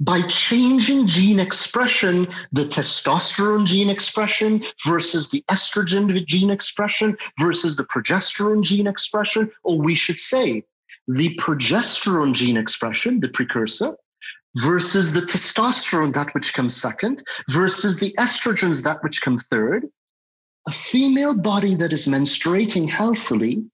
by changing gene expression, the testosterone gene expression versus the estrogen gene expression versus the progesterone gene expression, or we should say the progesterone gene expression, the precursor, versus the testosterone, that which comes second, versus the estrogens, that which come third. A female body that is menstruating healthily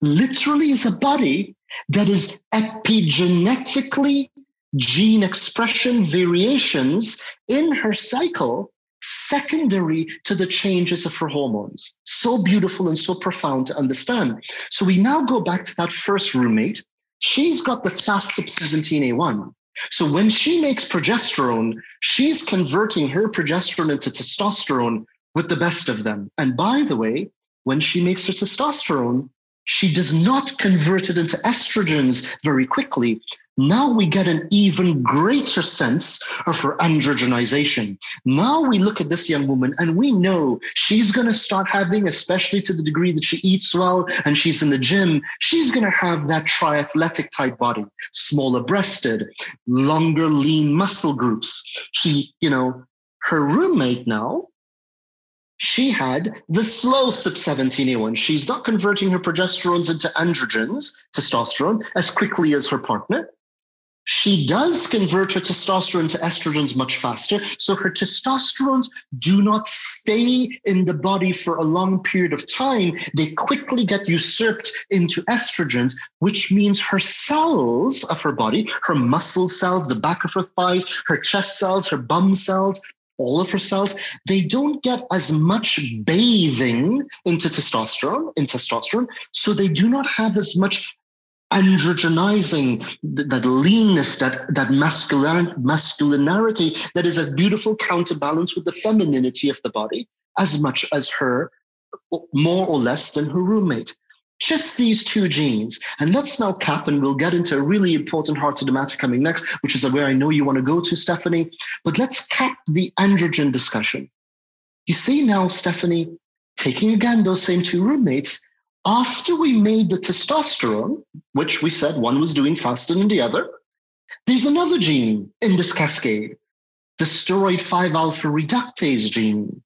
literally is a body that is epigenetically gene expression variations in her cycle secondary to the changes of her hormones. So beautiful and so profound to understand. So we now go back to that first roommate. She's got the fast CYP17A1. So when she makes progesterone, she's converting her progesterone into testosterone with the best of them. And by the way, when she makes her testosterone, she does not convert it into estrogens very quickly. Now we get an even greater sense of her androgenization. Now we look at this young woman and we know she's going to start having, especially to the degree that she eats well and she's in the gym, she's going to have that triathletic type body, smaller breasted, longer lean muscle groups. She, you know, her roommate now she had the slow CYP17A1. She's not converting her progesterones into androgens, testosterone, as quickly as her partner. She does convert her testosterone to estrogens much faster. So her testosterones do not stay in the body for a long period of time. They quickly get usurped into estrogens, which means her cells of her body, her muscle cells, the back of her thighs, her chest cells, her bum cells, all of her cells, they don't get as much bathing into testosterone, in testosterone. So they do not have as much androgenizing, that leanness, that, that masculine, masculinarity that is a beautiful counterbalance with the femininity of the body, as much as her, more or less than her roommate. Just these two genes. And let's now cap, and we'll get into a really important heart to the matter coming next, which is where I know you want to go to, Stephanie. But let's cap the androgen discussion. You see now, Stephanie, taking again those same two roommates, after we made the testosterone, which we said one was doing faster than the other, there's another gene in this cascade, the steroid 5 alpha reductase gene.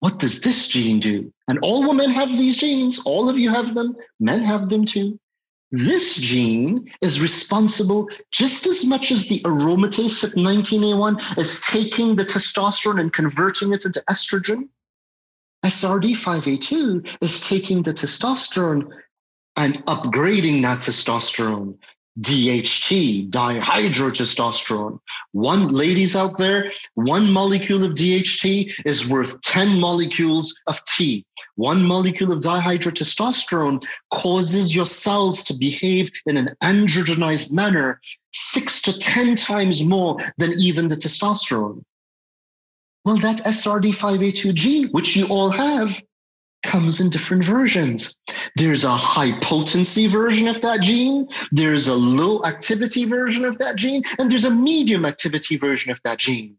What does this gene do? And all women have these genes. All of you have them. Men have them too. This gene is responsible just as much as the aromatase CYP19A1 is taking the testosterone and converting it into estrogen. SRD5A2 is taking the testosterone and upgrading that testosterone. DHT, dihydrotestosterone. One, ladies out there, one molecule of DHT is worth 10 molecules of T. One molecule of dihydrotestosterone causes your cells to behave in an androgenized manner six to 10 times more than even the testosterone. Well, that SRD5A2 gene, which you all have, comes in different versions. There's a high potency version of that gene, there's a low activity version of that gene, and there's a medium activity version of that gene.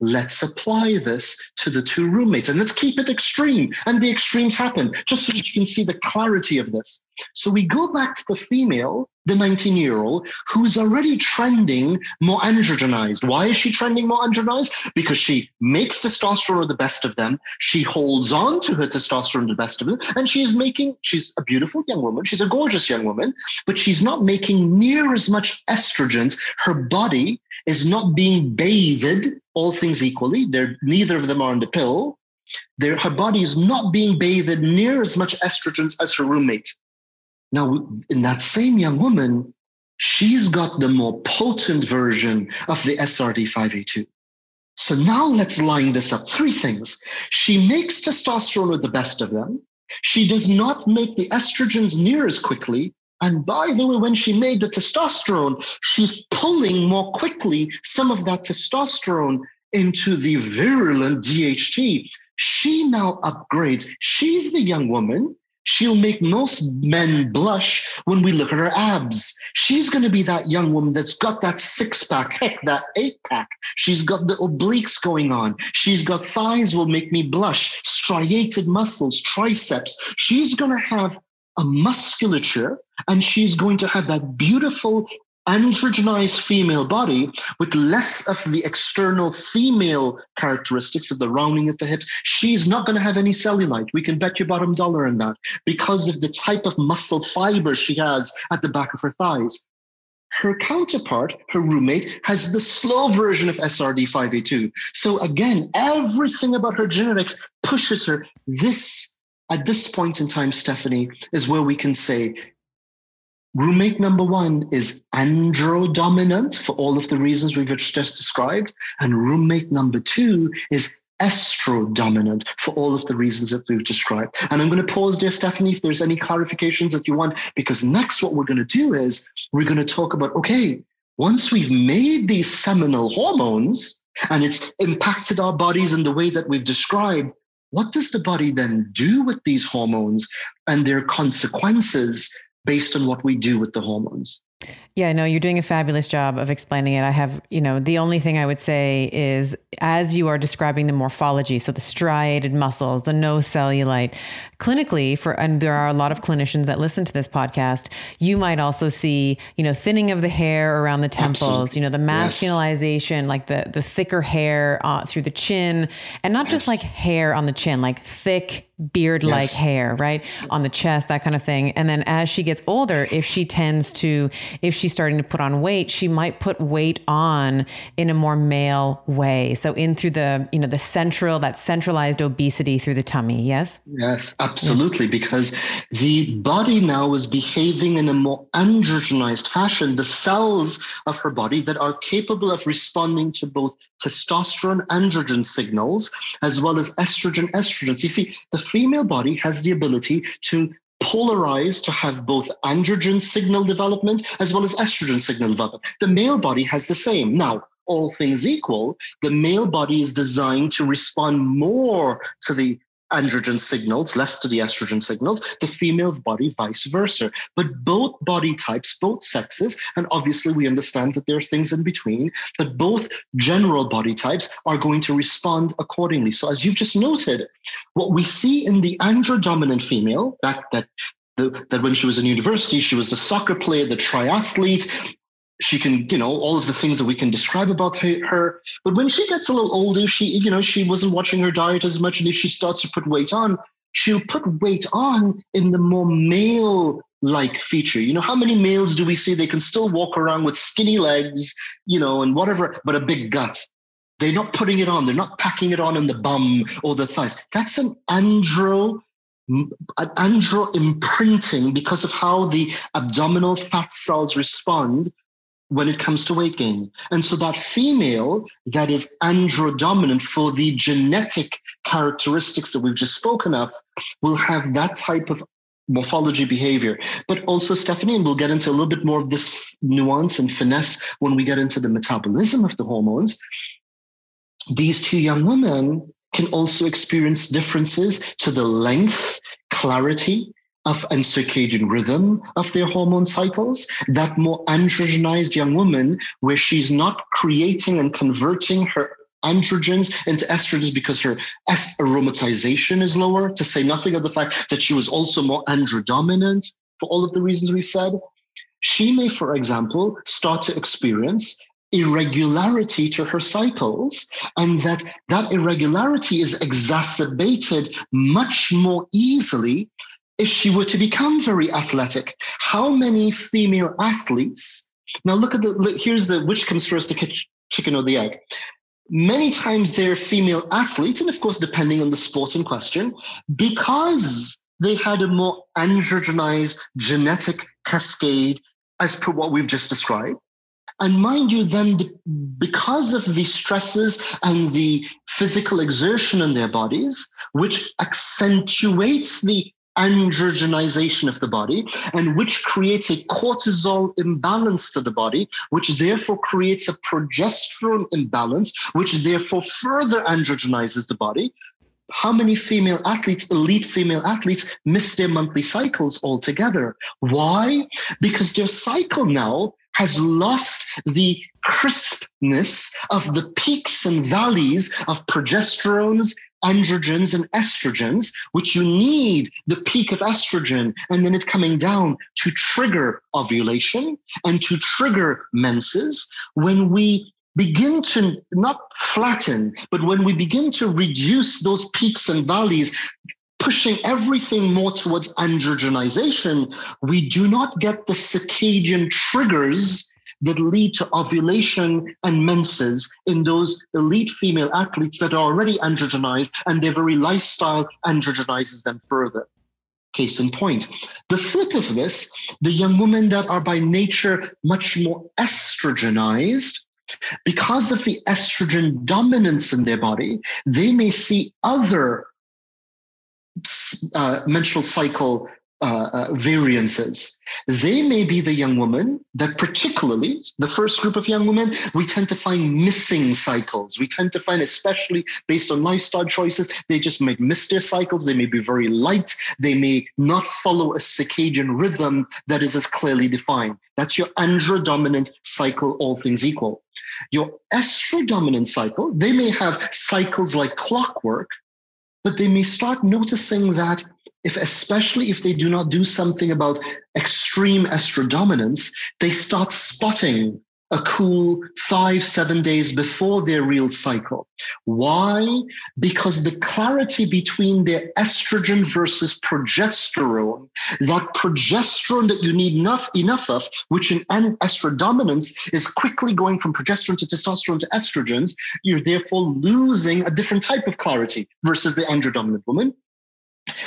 Let's apply this to the two roommates and let's keep it extreme. And the extremes happen, just so you can see the clarity of this. So we go back to the female the 19 year old who's already trending more androgenized. Why is she trending more androgenized? Because she makes testosterone the best of them. She holds on to her testosterone the best of them. And she's making, she's a beautiful young woman. She's a gorgeous young woman, but she's not making near as much estrogens. Her body is not being bathed, all things equally. They're, neither of them are on the pill. Their, her body is not being bathed near as much estrogens as her roommate. Now, in that same young woman, she's got the more potent version of the SRD5A2. So now let's line this up. Three things. She makes testosterone with the best of them. She does not make the estrogens near as quickly. And by the way, when she made the testosterone, she's pulling more quickly some of that testosterone into the virulent DHT. She now upgrades. She's the young woman She'll make most men blush when we look at her abs. She's going to be that young woman that's got that six pack, heck, that eight pack. She's got the obliques going on. She's got thighs will make me blush, striated muscles, triceps. She's going to have a musculature and she's going to have that beautiful androgenized female body with less of the external female characteristics of the rounding of the hips, she's not going to have any cellulite. We can bet your bottom dollar on that because of the type of muscle fiber she has at the back of her thighs. Her counterpart, her roommate, has the slow version of SRD5A2. So again, everything about her genetics pushes her. This, at this point in time, Stephanie, is where we can say Roommate number one is androdominant for all of the reasons we've just described. And roommate number two is estrodominant for all of the reasons that we've described. And I'm going to pause there, Stephanie, if there's any clarifications that you want, because next what we're going to do is we're going to talk about okay, once we've made these seminal hormones and it's impacted our bodies in the way that we've described, what does the body then do with these hormones and their consequences based on what we do with the hormones. Yeah, no, you're doing a fabulous job of explaining it. I have, you know, the only thing I would say is as you are describing the morphology, so the striated muscles, the no cellulite, clinically for and there are a lot of clinicians that listen to this podcast, you might also see, you know, thinning of the hair around the temples, Absolutely. you know, the masculinization, yes. like the the thicker hair uh, through the chin, and not yes. just like hair on the chin, like thick beard like yes. hair, right? On the chest, that kind of thing. And then as she gets older, if she tends to, if she's starting to put on weight, she might put weight on in a more male way. So in through the, you know, the central, that centralized obesity through the tummy. Yes? Yes, absolutely. Because the body now is behaving in a more androgenized fashion. The cells of her body that are capable of responding to both testosterone androgen signals as well as estrogen estrogens. You see, the female body has the ability to polarized to have both androgen signal development as well as estrogen signal development. The male body has the same. Now, all things equal, the male body is designed to respond more to the androgen signals, less to the estrogen signals, the female body vice versa. But both body types, both sexes, and obviously we understand that there are things in between, but both general body types are going to respond accordingly. So as you've just noted, what we see in the androdominant female, that that the, that when she was in university, she was the soccer player, the triathlete, she can, you know, all of the things that we can describe about her. But when she gets a little older, she, you know, she wasn't watching her diet as much. And if she starts to put weight on, she'll put weight on in the more male like feature. You know, how many males do we see? They can still walk around with skinny legs, you know, and whatever, but a big gut. They're not putting it on. They're not packing it on in the bum or the thighs. That's an andro an andro imprinting because of how the abdominal fat cells respond when it comes to weight gain. And so that female that is androdominant for the genetic characteristics that we've just spoken of will have that type of morphology behavior. But also, Stephanie, and we'll get into a little bit more of this nuance and finesse when we get into the metabolism of the hormones. These two young women can also experience differences to the length, clarity, of and circadian rhythm of their hormone cycles, that more androgenized young woman, where she's not creating and converting her androgens into estrogens because her aromatization is lower, to say nothing of the fact that she was also more androdominant for all of the reasons we've said. She may, for example, start to experience irregularity to her cycles and that that irregularity is exacerbated much more easily if she were to become very athletic, how many female athletes? Now look at the look, here's the which comes first, the chicken or the egg. Many times they're female athletes, and of course, depending on the sport in question, because they had a more androgenized genetic cascade as per what we've just described. And mind you, then because of the stresses and the physical exertion in their bodies, which accentuates the androgenization of the body and which creates a cortisol imbalance to the body, which therefore creates a progesterone imbalance, which therefore further androgenizes the body. How many female athletes, elite female athletes, miss their monthly cycles altogether? Why? Because their cycle now has lost the crispness of the peaks and valleys of progesterones, androgens and estrogens, which you need the peak of estrogen and then it coming down to trigger ovulation and to trigger menses. When we begin to not flatten, but when we begin to reduce those peaks and valleys, pushing everything more towards androgenization, we do not get the circadian triggers that lead to ovulation and menses in those elite female athletes that are already androgenized and their very lifestyle androgenizes them further. Case in point. The flip of this, the young women that are by nature much more estrogenized, because of the estrogen dominance in their body, they may see other uh, menstrual cycle uh, uh, variances. They may be the young woman that, particularly the first group of young women, we tend to find missing cycles. We tend to find, especially based on lifestyle choices, they just might miss their cycles. They may be very light. They may not follow a circadian rhythm that is as clearly defined. That's your androdominant cycle, all things equal. Your estrodominant cycle, they may have cycles like clockwork, but they may start noticing that if especially if they do not do something about extreme estrodominance, they start spotting a cool five, seven days before their real cycle. Why? Because the clarity between their estrogen versus progesterone, that progesterone that you need enough, enough of, which in estrodominance is quickly going from progesterone to testosterone to estrogens, you're therefore losing a different type of clarity versus the androdominant woman.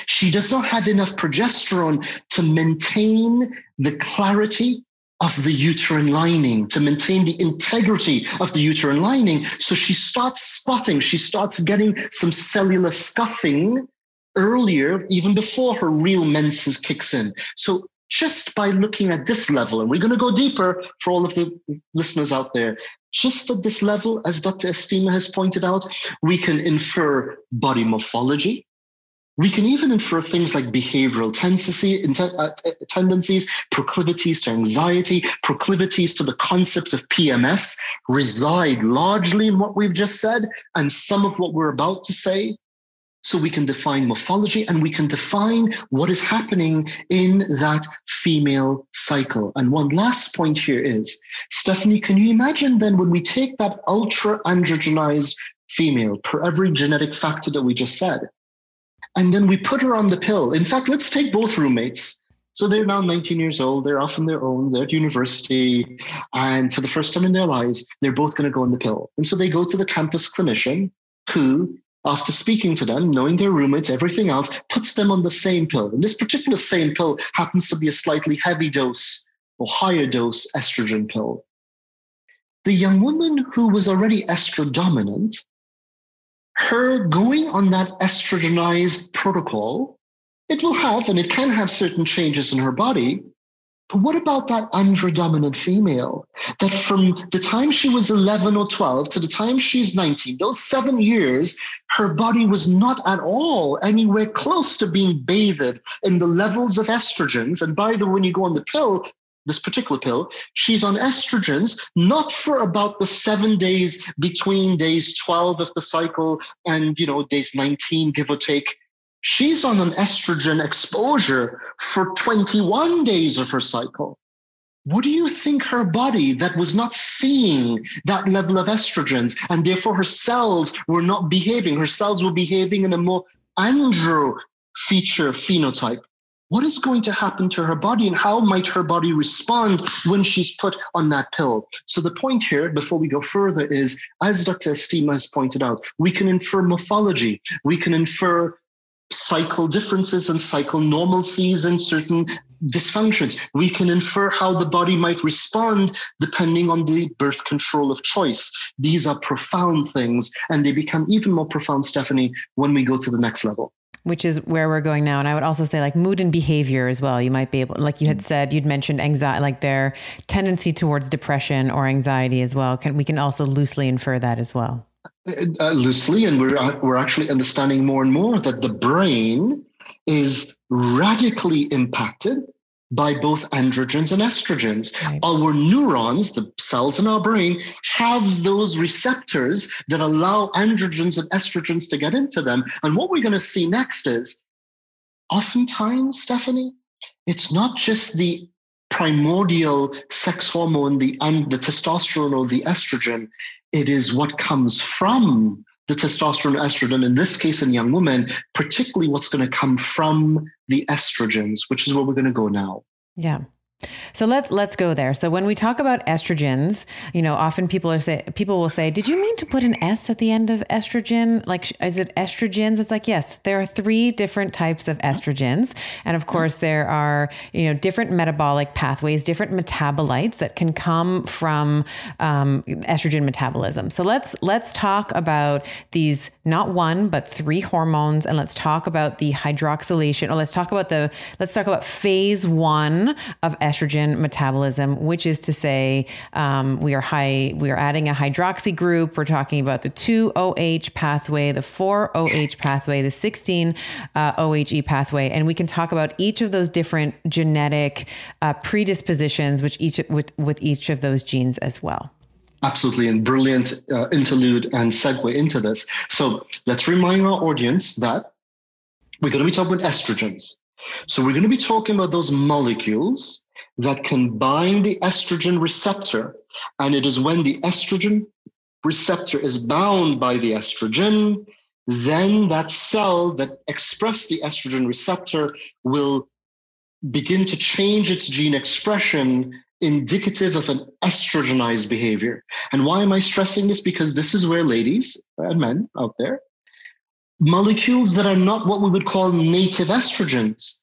She does not have enough progesterone to maintain the clarity of the uterine lining, to maintain the integrity of the uterine lining. So she starts spotting, she starts getting some cellular scuffing earlier, even before her real menses kicks in. So just by looking at this level, and we're going to go deeper for all of the listeners out there, just at this level, as Dr. Estima has pointed out, we can infer body morphology. We can even infer things like behavioral tendency, uh, tendencies, proclivities to anxiety, proclivities to the concepts of PMS reside largely in what we've just said, and some of what we're about to say so we can define morphology and we can define what is happening in that female cycle. And one last point here is Stephanie, can you imagine then when we take that ultra androgenized female per every genetic factor that we just said, and then we put her on the pill? In fact, let's take both roommates. So they're now 19 years old. They're off on their own. They're at university. And for the first time in their lives, they're both going to go on the pill. And so they go to the campus clinician who after speaking to them, knowing their roommates, everything else, puts them on the same pill. And this particular same pill happens to be a slightly heavy dose or higher dose estrogen pill. The young woman who was already estrodominant, her going on that estrogenized protocol, it will have and it can have certain changes in her body, but what about that androdominant female? That from the time she was 11 or 12 to the time she's 19, those seven years, her body was not at all anywhere close to being bathed in the levels of estrogens. And by the way, when you go on the pill, this particular pill, she's on estrogens, not for about the seven days between days 12 of the cycle and, you know, days 19, give or take, She's on an estrogen exposure for 21 days of her cycle. What do you think her body that was not seeing that level of estrogens and therefore her cells were not behaving? Her cells were behaving in a more andro feature phenotype. What is going to happen to her body and how might her body respond when she's put on that pill? So, the point here, before we go further, is as Dr. Estima has pointed out, we can infer morphology, we can infer cycle differences and cycle normalcies and certain dysfunctions. We can infer how the body might respond depending on the birth control of choice. These are profound things, and they become even more profound, Stephanie, when we go to the next level which is where we're going now. And I would also say like mood and behavior as well. You might be able, like you had said, you'd mentioned anxiety, like their tendency towards depression or anxiety as well. Can we can also loosely infer that as well? uh, loosely, and we're uh, we're actually understanding more and more that the brain is radically impacted by both androgens and estrogens. Right. Our neurons, the cells in our brain, have those receptors that allow androgens and estrogens to get into them. And what we're going to see next is oftentimes, Stephanie, it's not just the primordial sex hormone, the, and the testosterone or the estrogen. It is what comes from the testosterone estrogen, in this case in young women, particularly what's going to come from the estrogens, which is where we're going to go now. Yeah. So let's let's go there. So when we talk about estrogens, you know, often people are say people will say, "Did you mean to put an S at the end of estrogen? Like, is it estrogens?" It's like, yes, there are three different types of estrogens, and of course, there are you know different metabolic pathways, different metabolites that can come from um, estrogen metabolism. So let's let's talk about these not one but three hormones, and let's talk about the hydroxylation. Or let's talk about the let's talk about phase one of estrogen estrogen metabolism, which is to say, um, we are high, we are adding a hydroxy group. We're talking about the 2-OH pathway, the 4-OH pathway, the 16 uh, OHE pathway, and we can talk about each of those different genetic uh, predispositions, which each with with each of those genes as well. Absolutely, and brilliant uh, interlude and segue into this. So let's remind our audience that we're going to be talking about estrogens. So we're going to be talking about those molecules that can bind the estrogen receptor. And it is when the estrogen receptor is bound by the estrogen, then that cell that expressed the estrogen receptor will begin to change its gene expression indicative of an estrogenized behavior. And why am I stressing this? Because this is where ladies and men out there, molecules that are not what we would call native estrogens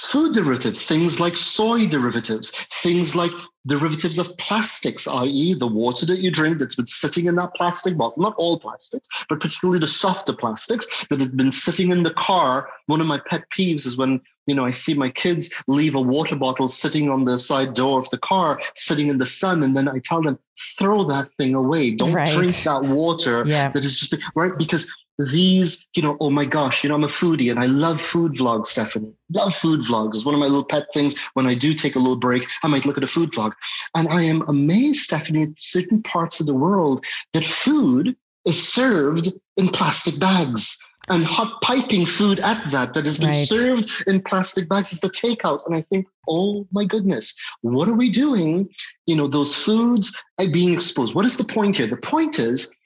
food derivatives, things like soy derivatives, things like derivatives of plastics, i.e., the water that you drink that's been sitting in that plastic bottle, not all plastics, but particularly the softer plastics that have been sitting in the car. One of my pet peeves is when you know, I see my kids leave a water bottle sitting on the side door of the car, sitting in the sun, and then I tell them, throw that thing away. Don't right. drink that water yeah. that is just right because these, you know, oh my gosh, you know, I'm a foodie and I love food vlogs, Stephanie. Love food vlogs. It's one of my little pet things. When I do take a little break, I might look at a food vlog. And I am amazed, Stephanie, at certain parts of the world that food is served in plastic bags and hot piping food at that that has been right. served in plastic bags is the takeout and i think oh my goodness what are we doing you know those foods are being exposed what is the point here the point is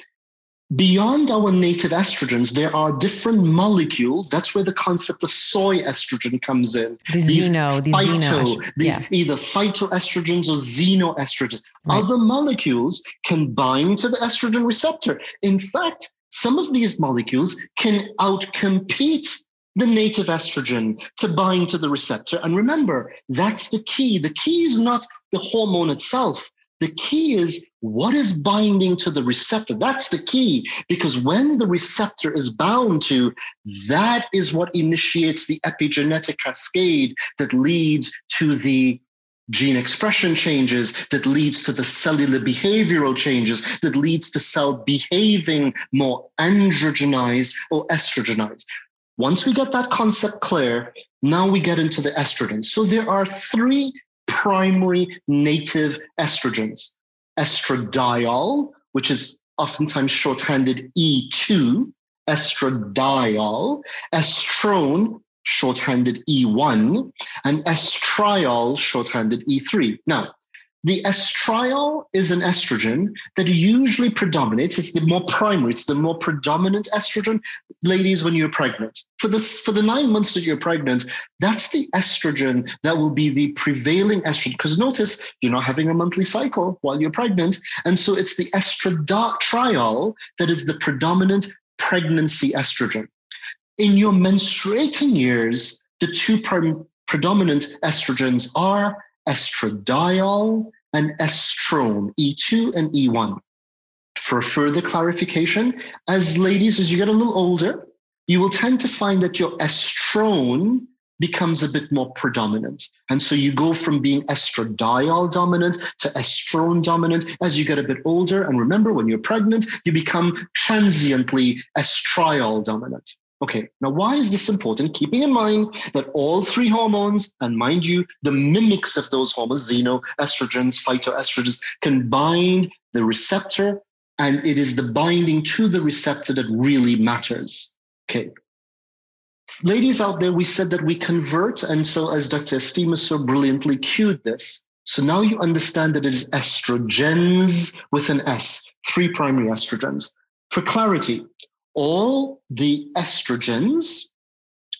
beyond our native estrogens there are different molecules that's where the concept of soy estrogen comes in the these xeno, these phyto, xeno, these yeah. either phytoestrogens or xenoestrogens right. other molecules can bind to the estrogen receptor in fact some of these molecules can outcompete the native estrogen to bind to the receptor. And remember, that's the key. The key is not the hormone itself. The key is what is binding to the receptor. That's the key because when the receptor is bound to, that is what initiates the epigenetic cascade that leads to the gene expression changes that leads to the cellular behavioral changes that leads to cell behaving more androgenized or estrogenized. Once we get that concept clear, now we get into the estrogens. So there are three primary native estrogens. Estradiol, which is oftentimes shorthanded E2, estradiol, estrone, shorthanded E1, and estriol, shorthanded E3. Now, the estriol is an estrogen that usually predominates. It's the more primary, it's the more predominant estrogen, ladies, when you're pregnant. For this, for the nine months that you're pregnant, that's the estrogen that will be the prevailing estrogen. Because notice you're not having a monthly cycle while you're pregnant. And so it's the estradiol that is the predominant pregnancy estrogen in your menstruating years, the two predominant estrogens are estradiol and estrone, E2 and E1. For further clarification, as ladies, as you get a little older, you will tend to find that your estrone becomes a bit more predominant. And so you go from being estradiol dominant to estrone dominant as you get a bit older. And remember, when you're pregnant, you become transiently estriol dominant. Okay, now why is this important? Keeping in mind that all three hormones, and mind you, the mimics of those hormones, xenoestrogens, phytoestrogens, can bind the receptor, and it is the binding to the receptor that really matters. Okay. Ladies out there, we said that we convert, and so as Dr. Estima so brilliantly cued this, so now you understand that it is estrogens with an S, three primary estrogens. For clarity, all the estrogens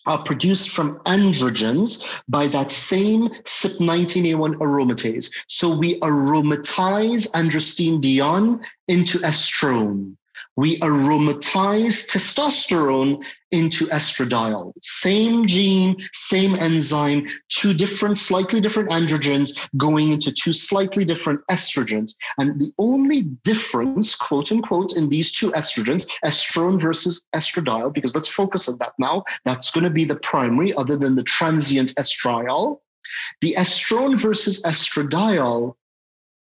are produced from androgens by that same CYP19A1 aromatase. So we aromatize androstenedione into estrone we aromatize testosterone into estradiol. Same gene, same enzyme, two different, slightly different androgens going into two slightly different estrogens. And the only difference, quote unquote, in these two estrogens, estrone versus estradiol, because let's focus on that now. That's going to be the primary, other than the transient estriol. The estrone versus estradiol,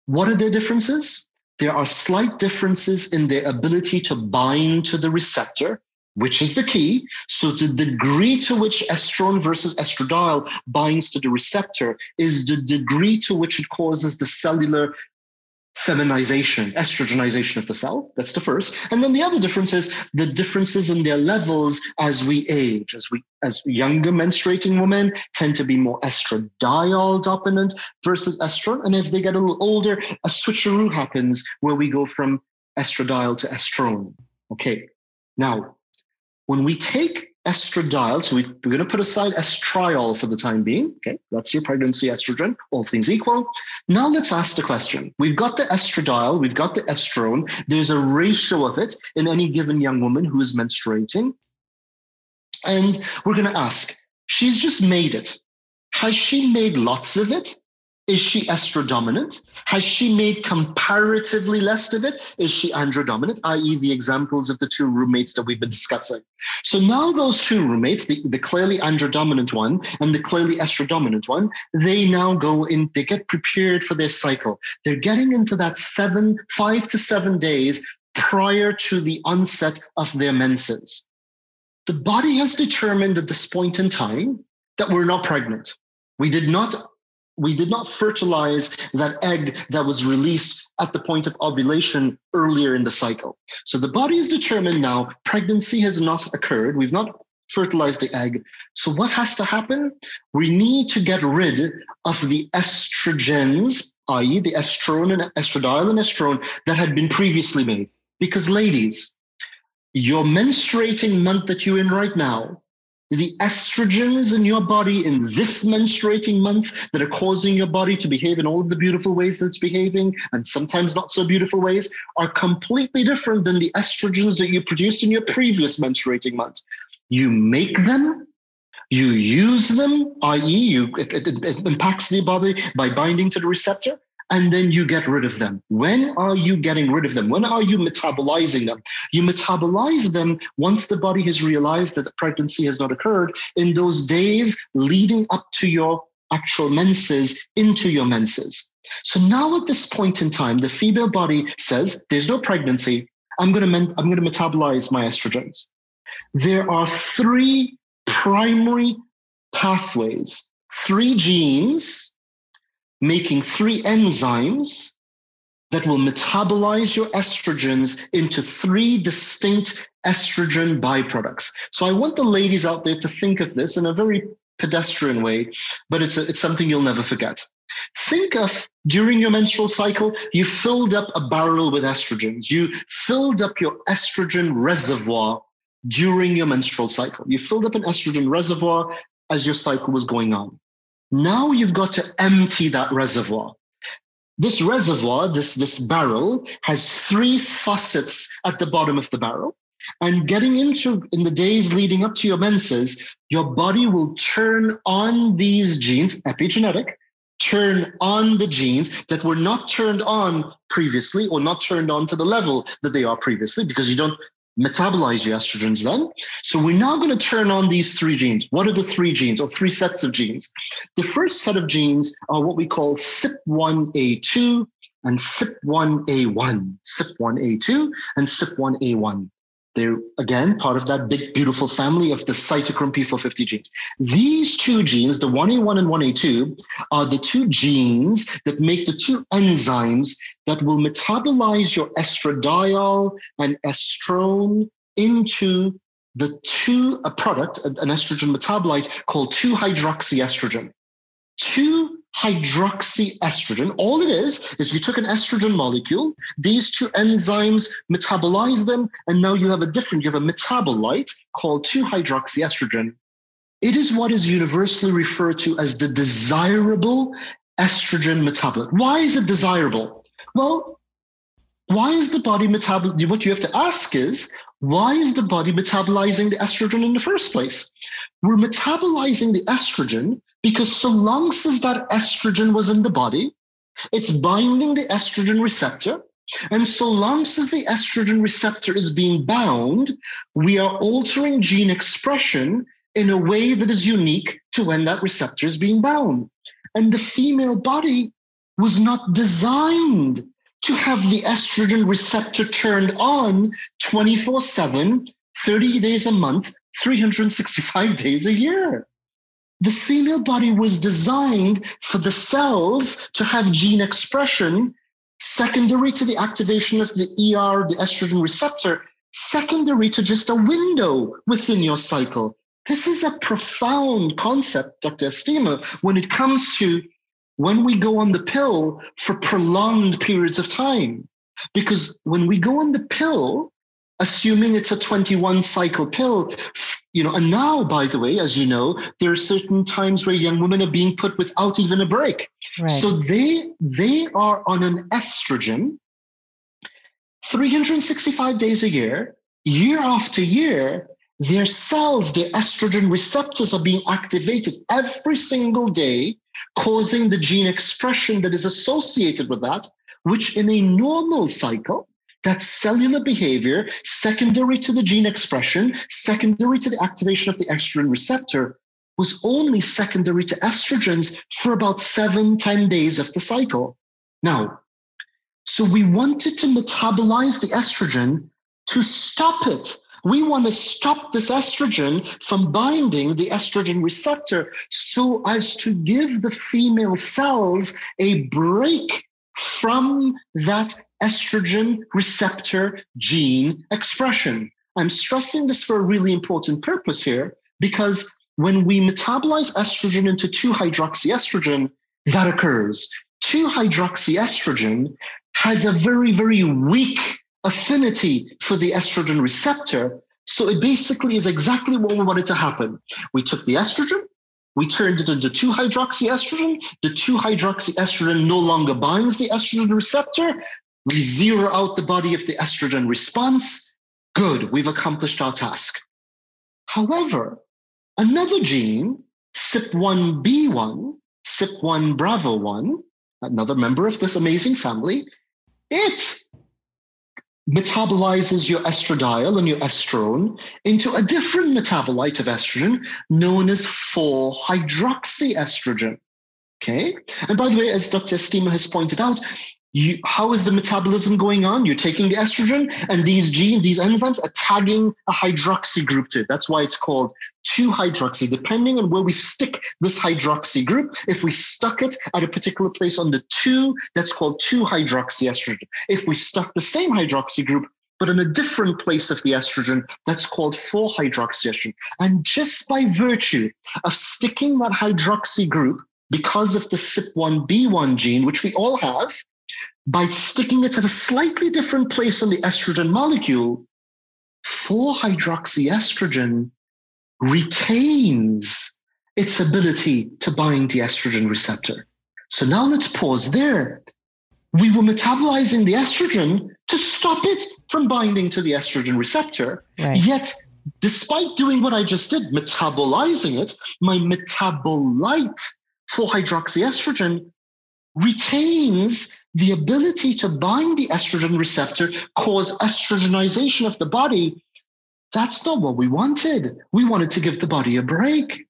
what are their differences? There are slight differences in their ability to bind to the receptor, which is the key. So the degree to which estrone versus estradiol binds to the receptor is the degree to which it causes the cellular feminization, estrogenization of the cell. That's the first. And then the other difference is the differences in their levels as we age. As we as younger menstruating women tend to be more estradiol dominant versus estrone. And as they get a little older, a switcheroo happens where we go from estradiol to estrone. Okay. Now, when we take estradiol. So we, are going to put aside estriol for the time being. Okay, that's your pregnancy estrogen, all things equal. Now let's ask the question. We've got the estradiol, we've got the estrone. There's a ratio of it in any given young woman who is menstruating. And we're going to ask, She's just made it. Has she made lots of it? Is she estrodominant? Has she made comparatively less of it? Is she androdominant, i.e., the examples of the two roommates that we've been discussing? So now those two roommates, the, the clearly androdominant one and the clearly estrodominant one, they now go in, they get prepared for their cycle. They're getting into that seven, five to seven days prior to the onset of their menses. The body has determined at this point in time that we're not pregnant. We did not we did not fertilize that egg that was released at the point of ovulation earlier in the cycle. So the body is determined now pregnancy has not occurred. We've not fertilized the egg. So what has to happen? We need to get rid of the estrogens, i.e., the estrone and estradiol and estrone that had been previously made. Because ladies, your menstruating month that you're in right now the estrogens in your body in this menstruating month that are causing your body to behave in all of the beautiful ways that it's behaving and sometimes not so beautiful ways are completely different than the estrogens that you produced in your previous menstruating month. You make them, you use them, i.e., you it, it, it impacts the body by binding to the receptor, and then you get rid of them. When are you getting rid of them? When are you metabolizing them? You metabolize them once the body has realized that pregnancy has not occurred in those days leading up to your actual menses, into your menses. So now at this point in time, the female body says, there's no pregnancy. I'm going to, men- I'm going to metabolize my estrogens. There are three primary pathways, three genes making three enzymes that will metabolize your estrogens into three distinct estrogen byproducts. So I want the ladies out there to think of this in a very pedestrian way, but it's, a, it's something you'll never forget. Think of during your menstrual cycle, you filled up a barrel with estrogens. You filled up your estrogen reservoir during your menstrual cycle. You filled up an estrogen reservoir as your cycle was going on. Now you've got to empty that reservoir. This reservoir, this, this barrel, has three faucets at the bottom of the barrel. And getting into in the days leading up to your menses, your body will turn on these genes, epigenetic, turn on the genes that were not turned on previously or not turned on to the level that they are previously because you don't metabolize your estrogens then. So we're now going to turn on these three genes. What are the three genes or three sets of genes? The first set of genes are what we call CYP1A2 and CYP1A1, CYP1A2 and CYP1A1. They're again part of that big, beautiful family of the cytochrome P450 genes. These two genes, the 1A1 and 1A2, are the two genes that make the two enzymes that will metabolize your estradiol and estrone into the two, a product, an estrogen metabolite called 2-hydroxyestrogen. 2 hydroxyestrogen. All it is, is you took an estrogen molecule, these two enzymes metabolize them, and now you have a different, you have a metabolite called 2-hydroxyestrogen. It is what is universally referred to as the desirable estrogen metabolite. Why is it desirable? Well, why is the body metabolizing? What you have to ask is, why is the body metabolizing the estrogen in the first place? We're metabolizing the estrogen because so long as that estrogen was in the body, it's binding the estrogen receptor. And so long as the estrogen receptor is being bound, we are altering gene expression in a way that is unique to when that receptor is being bound. And the female body was not designed to have the estrogen receptor turned on 24 7, 30 days a month, 365 days a year the female body was designed for the cells to have gene expression secondary to the activation of the ER, the estrogen receptor, secondary to just a window within your cycle. This is a profound concept, Dr. Estima, when it comes to when we go on the pill for prolonged periods of time. Because when we go on the pill, assuming it's a 21 cycle pill you know and now by the way as you know there are certain times where young women are being put without even a break right. so they they are on an estrogen 365 days a year year after year their cells, their estrogen receptors are being activated every single day, causing the gene expression that is associated with that, which in a normal cycle, that cellular behavior, secondary to the gene expression, secondary to the activation of the estrogen receptor, was only secondary to estrogens for about seven, ten days of the cycle. Now, so we wanted to metabolize the estrogen to stop it. We want to stop this estrogen from binding the estrogen receptor so as to give the female cells a break from that estrogen receptor gene expression. I'm stressing this for a really important purpose here because when we metabolize estrogen into 2 hydroxyestrogen, that occurs. 2 hydroxyestrogen has a very, very weak affinity for the estrogen receptor. So it basically is exactly what we wanted to happen. We took the estrogen, we turned it into 2 hydroxyestrogen. The 2 hydroxyestrogen no longer binds the estrogen receptor. We zero out the body of the estrogen response. Good, we've accomplished our task. However, another gene, CYP1B1, CYP1 Bravo 1, another member of this amazing family, it metabolizes your estradiol and your estrone into a different metabolite of estrogen known as 4-hydroxyestrogen. Okay. And by the way, as Dr. Estima has pointed out, you, how is the metabolism going on? You're taking the estrogen, and these genes, these enzymes are tagging a hydroxy group to it. That's why it's called 2 hydroxy. Depending on where we stick this hydroxy group, if we stuck it at a particular place on the 2, that's called 2 hydroxy estrogen. If we stuck the same hydroxy group, but in a different place of the estrogen, that's called 4 hydroxy estrogen. And just by virtue of sticking that hydroxy group, because of the CYP1B1 gene, which we all have, by sticking it at a slightly different place on the estrogen molecule, 4-hydroxyestrogen retains its ability to bind the estrogen receptor. So now let's pause there. We were metabolizing the estrogen to stop it from binding to the estrogen receptor. Right. Yet, despite doing what I just did, metabolizing it, my metabolite 4-hydroxyestrogen retains the ability to bind the estrogen receptor, cause estrogenization of the body. That's not what we wanted. We wanted to give the body a break.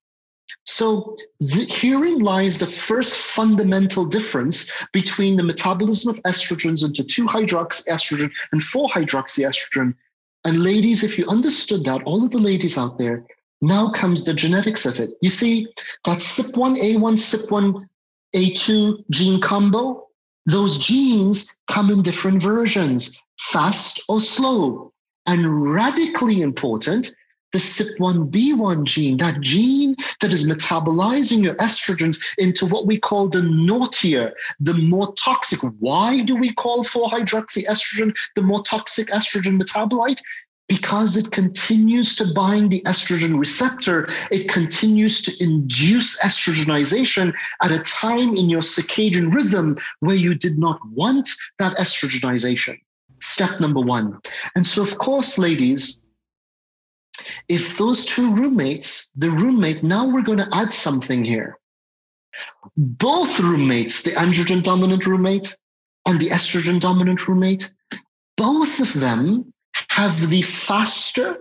So the, herein lies the first fundamental difference between the metabolism of estrogens into 2-hydroxyestrogen and 4-hydroxyestrogen. And ladies, if you understood that, all of the ladies out there, now comes the genetics of it. You see, that CYP1A1, CYP1A2 gene combo, those genes come in different versions, fast or slow. And radically important, the CYP1B1 gene, that gene that is metabolizing your estrogens into what we call the naughtier, the more toxic. Why do we call 4-hydroxyestrogen the more toxic estrogen metabolite? Because it continues to bind the estrogen receptor, it continues to induce estrogenization at a time in your circadian rhythm where you did not want that estrogenization. Step number one. And so, of course, ladies, if those two roommates, the roommate, now we're going to add something here. Both roommates, the androgen dominant roommate and the estrogen dominant roommate, both of them have the faster,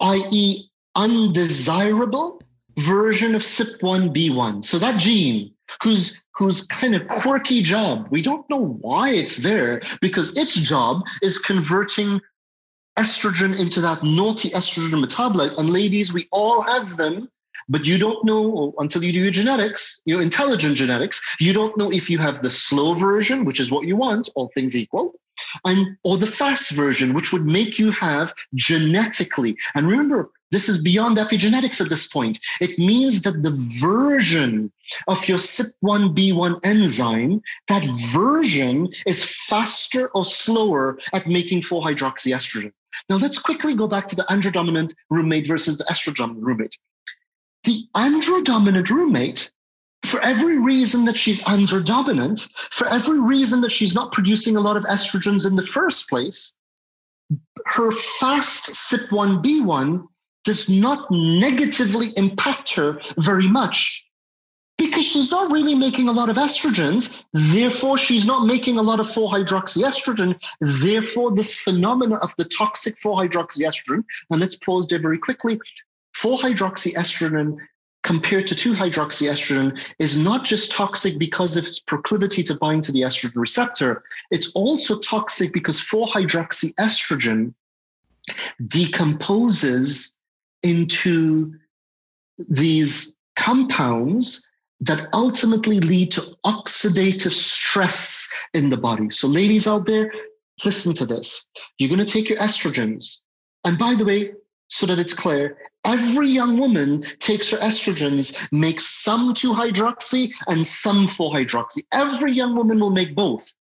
i.e., undesirable version of CYP1B1. So that gene, whose whose kind of quirky job, we don't know why it's there, because its job is converting estrogen into that naughty estrogen metabolite. And ladies, we all have them, but you don't know until you do your genetics, your intelligent genetics, you don't know if you have the slow version, which is what you want, all things equal, and or the fast version, which would make you have genetically. And remember, this is beyond epigenetics at this point. It means that the version of your CYP1B1 enzyme, that version is faster or slower at making 4-hydroxyestrogen. Now let's quickly go back to the androdominant roommate versus the estrodominant roommate. The androdominant roommate for every reason that she's androdominant, for every reason that she's not producing a lot of estrogens in the first place, her fast CYP1B1 does not negatively impact her very much because she's not really making a lot of estrogens. Therefore, she's not making a lot of 4 hydroxyestrogen. Therefore, this phenomena of the toxic 4 hydroxyestrogen, and let's pause there very quickly 4 hydroxyestrogen compared to 2 hydroxyestrogen is not just toxic because of its proclivity to bind to the estrogen receptor, it's also toxic because 4 hydroxyestrogen decomposes into these compounds that ultimately lead to oxidative stress in the body. So, ladies out there, listen to this. You're going to take your estrogens. And by the way, so that it's clear, every young woman takes her estrogens, makes some 2 hydroxy and some 4 hydroxy. Every young woman will make both.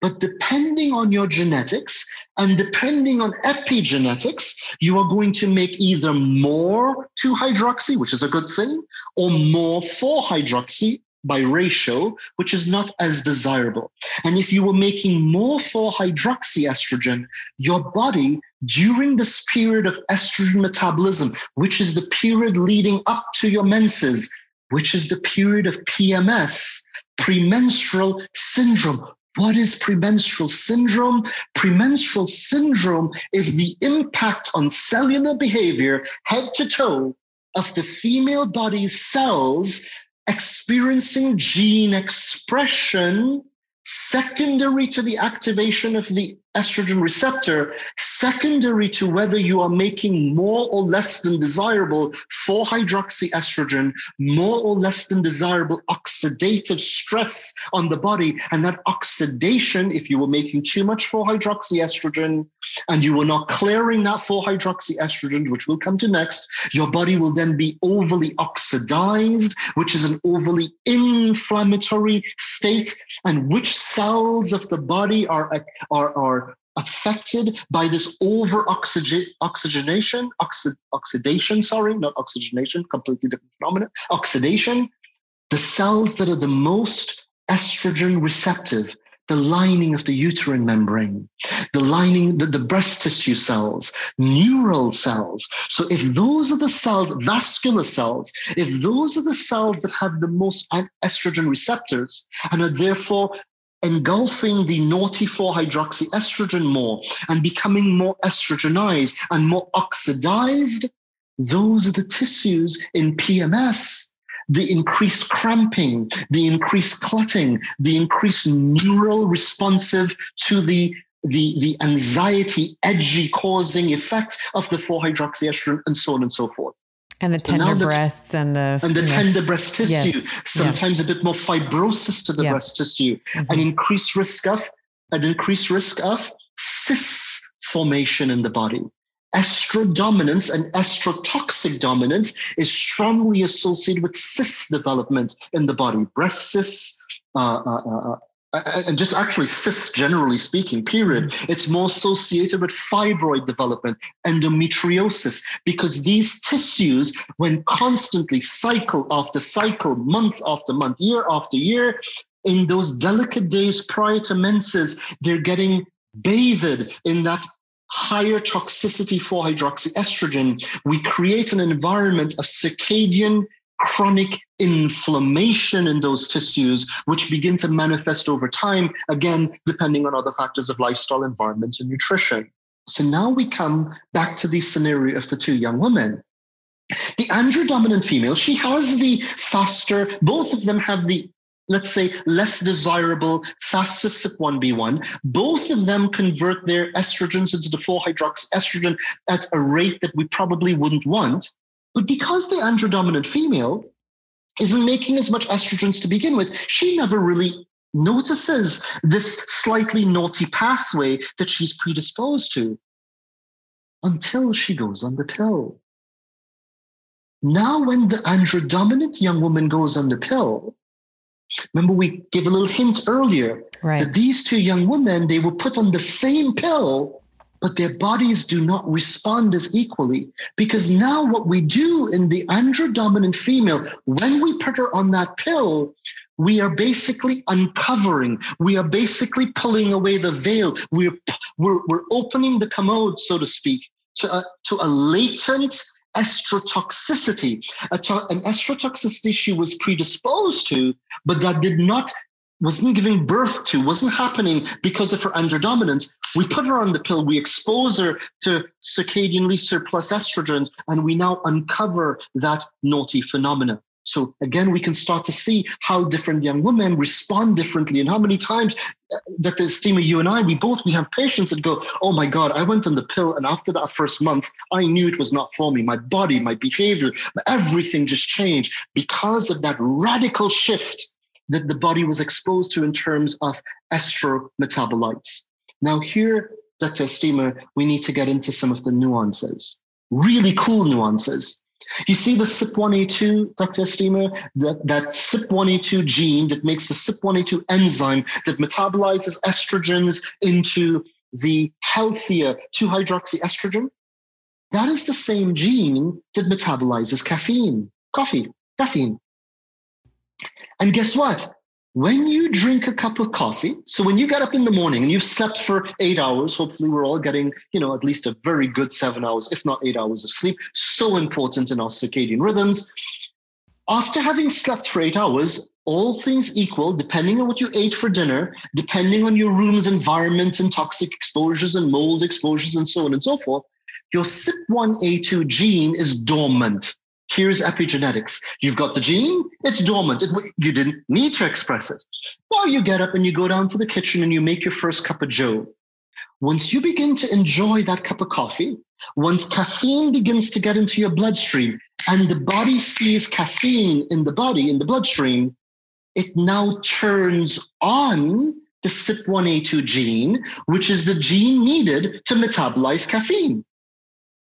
But depending on your genetics and depending on epigenetics, you are going to make either more 2 hydroxy, which is a good thing, or more 4 hydroxy by ratio, which is not as desirable. And if you were making more 4 hydroxyestrogen, your body during this period of estrogen metabolism, which is the period leading up to your menses, which is the period of PMS, premenstrual syndrome, what is premenstrual syndrome? Premenstrual syndrome is the impact on cellular behavior, head to toe, of the female body's cells experiencing gene expression secondary to the activation of the estrogen receptor, secondary to whether you are making more or less than desirable 4 hydroxyestrogen, more or less than desirable oxidative stress on the body. And that oxidation, if you were making too much 4 hydroxyestrogen and you were not clearing that 4 hydroxyestrogen, which we'll come to next, your body will then be overly oxidized, which is an overly inflammatory state, and which cells of the body are, are, are affected by this over oxygenation, oxi- oxidation, sorry, not oxygenation, completely different phenomenon, oxidation, the cells that are the most estrogen receptive, the lining of the uterine membrane, the lining, the, the breast tissue cells, neural cells. So if those are the cells, vascular cells, if those are the cells that have the most estrogen receptors and are therefore engulfing the naughty 4-hydroxyestrogen more and becoming more estrogenized and more oxidized, those are the tissues in PMS. The increased cramping, the increased clotting, the increased neural responsive to the the, the anxiety, edgy causing effect of the 4-hydroxyestrogen and so on and so forth. And the tender breasts and the and the tender breast tissue. Yes. Sometimes yeah. a bit more fibrosis to the yeah. breast tissue. Mm-hmm. An increased risk of an increased risk of cysts formation in the body. Estrodominance and estrotoxic dominance is strongly associated with cyst development in the body, breast cysts, uh, uh, uh, uh and just actually cysts generally speaking period mm-hmm. it's more associated with fibroid development endometriosis because these tissues when constantly cycle after cycle month after month year after year in those delicate days prior to menses they're getting bathed in that higher toxicity 4-hydroxyestrogen we create an environment of circadian chronic inflammation in those tissues, which begin to manifest over time, again, depending on other factors of lifestyle, environment, and nutrition. So now we come back to the scenario of the two young women. The androdominant female, she has the faster, both of them have the let's say less desirable fast CYP1B1. Both of them convert their estrogens into the 4-hydroxyestrogen at a rate that we probably wouldn't want. But because the androdominant female isn't making as much estrogens to begin with, she never really notices this slightly naughty pathway that she's predisposed to until she goes on the pill. Now, when the androdominant young woman goes on the pill, remember we gave a little hint earlier right. that these two young women they were put on the same pill but their bodies do not respond as equally. Because now, what we do in the androdominant female, when we put her on that pill, we are basically uncovering, we are basically pulling away the veil, we're, we're, we're opening the commode, so to speak, to a, to a latent estrotoxicity, an estrotoxicity she was predisposed to, but that did not wasn't giving birth to, wasn't happening because of her androdominance. We put her on the pill, we expose her to circadianly surplus estrogens, and we now uncover that naughty phenomenon. So again, we can start to see how different young women respond differently and how many times, uh, Dr. Estima, you and I, we both, we have patients that go, oh my God, I went on the pill and after that first month, I knew it was not for me. My body, my behavior, everything just changed because of that radical shift that the body was exposed to in terms of estro metabolites. Now here, Dr. Estima, we need to get into some of the nuances, really cool nuances. You see the CYP1A2, Dr. Estima, that, that CYP1A2 gene that makes the CYP1A2 enzyme that metabolizes estrogens into the healthier 2-hydroxyestrogen. That is the same gene that metabolizes caffeine, coffee, caffeine. And guess what? When you drink a cup of coffee, so when you get up in the morning and you've slept for eight hours, hopefully we're all getting, you know, at least a very good seven hours, if not eight hours of sleep, so important in our circadian rhythms. After having slept for eight hours, all things equal, depending on what you ate for dinner, depending on your room's environment and toxic exposures and mold exposures and so on and so forth, your CYP1A2 gene is dormant. Here's epigenetics. You've got the gene, it's dormant. It, you didn't need to express it. Now you get up and you go down to the kitchen and you make your first cup of joe. Once you begin to enjoy that cup of coffee, once caffeine begins to get into your bloodstream and the body sees caffeine in the body, in the bloodstream, it now turns on the CYP1A2 gene, which is the gene needed to metabolize caffeine.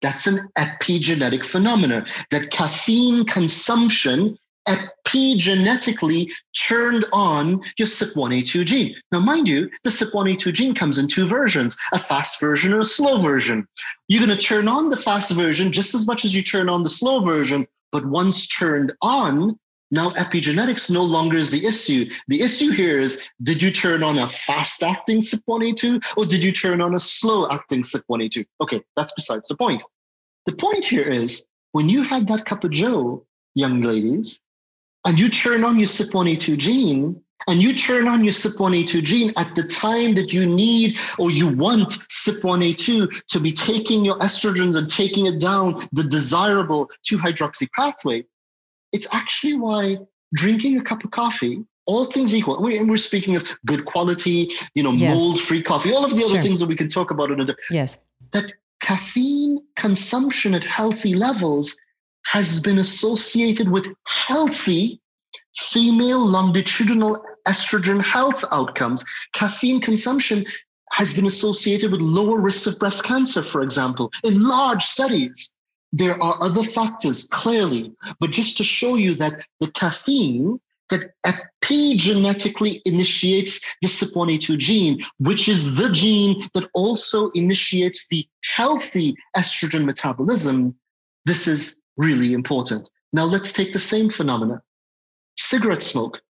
That's an epigenetic phenomenon that caffeine consumption epigenetically turned on your CYP1A2 gene. Now, mind you, the CYP1A2 gene comes in two versions, a fast version or a slow version. You're going to turn on the fast version just as much as you turn on the slow version, but once turned on, now epigenetics no longer is the issue. The issue here is, did you turn on a fast acting CYP1A2 or did you turn on a slow acting CYP1A2? Okay, that's besides the point. The point here is when you had that cup of joe, young ladies, and you turn on your CYP1A2 gene, and you turn on your CYP1A2 gene at the time that you need or you want CYP1A2 to be taking your estrogens and taking it down the desirable 2-hydroxy pathway, it's actually why drinking a cup of coffee, all things equal, and we're speaking of good quality, you know, yes. mold-free coffee, all of the other sure. things that we can talk about in a yes. That caffeine consumption at healthy levels has been associated with healthy female longitudinal estrogen health outcomes. Caffeine consumption has been associated with lower risks of breast cancer, for example, in large studies. There are other factors, clearly, but just to show you that the caffeine that epigenetically initiates the CYP1A2 gene, which is the gene that also initiates the healthy estrogen metabolism. This is really important. Now let's take the same phenomena. Cigarette smoke,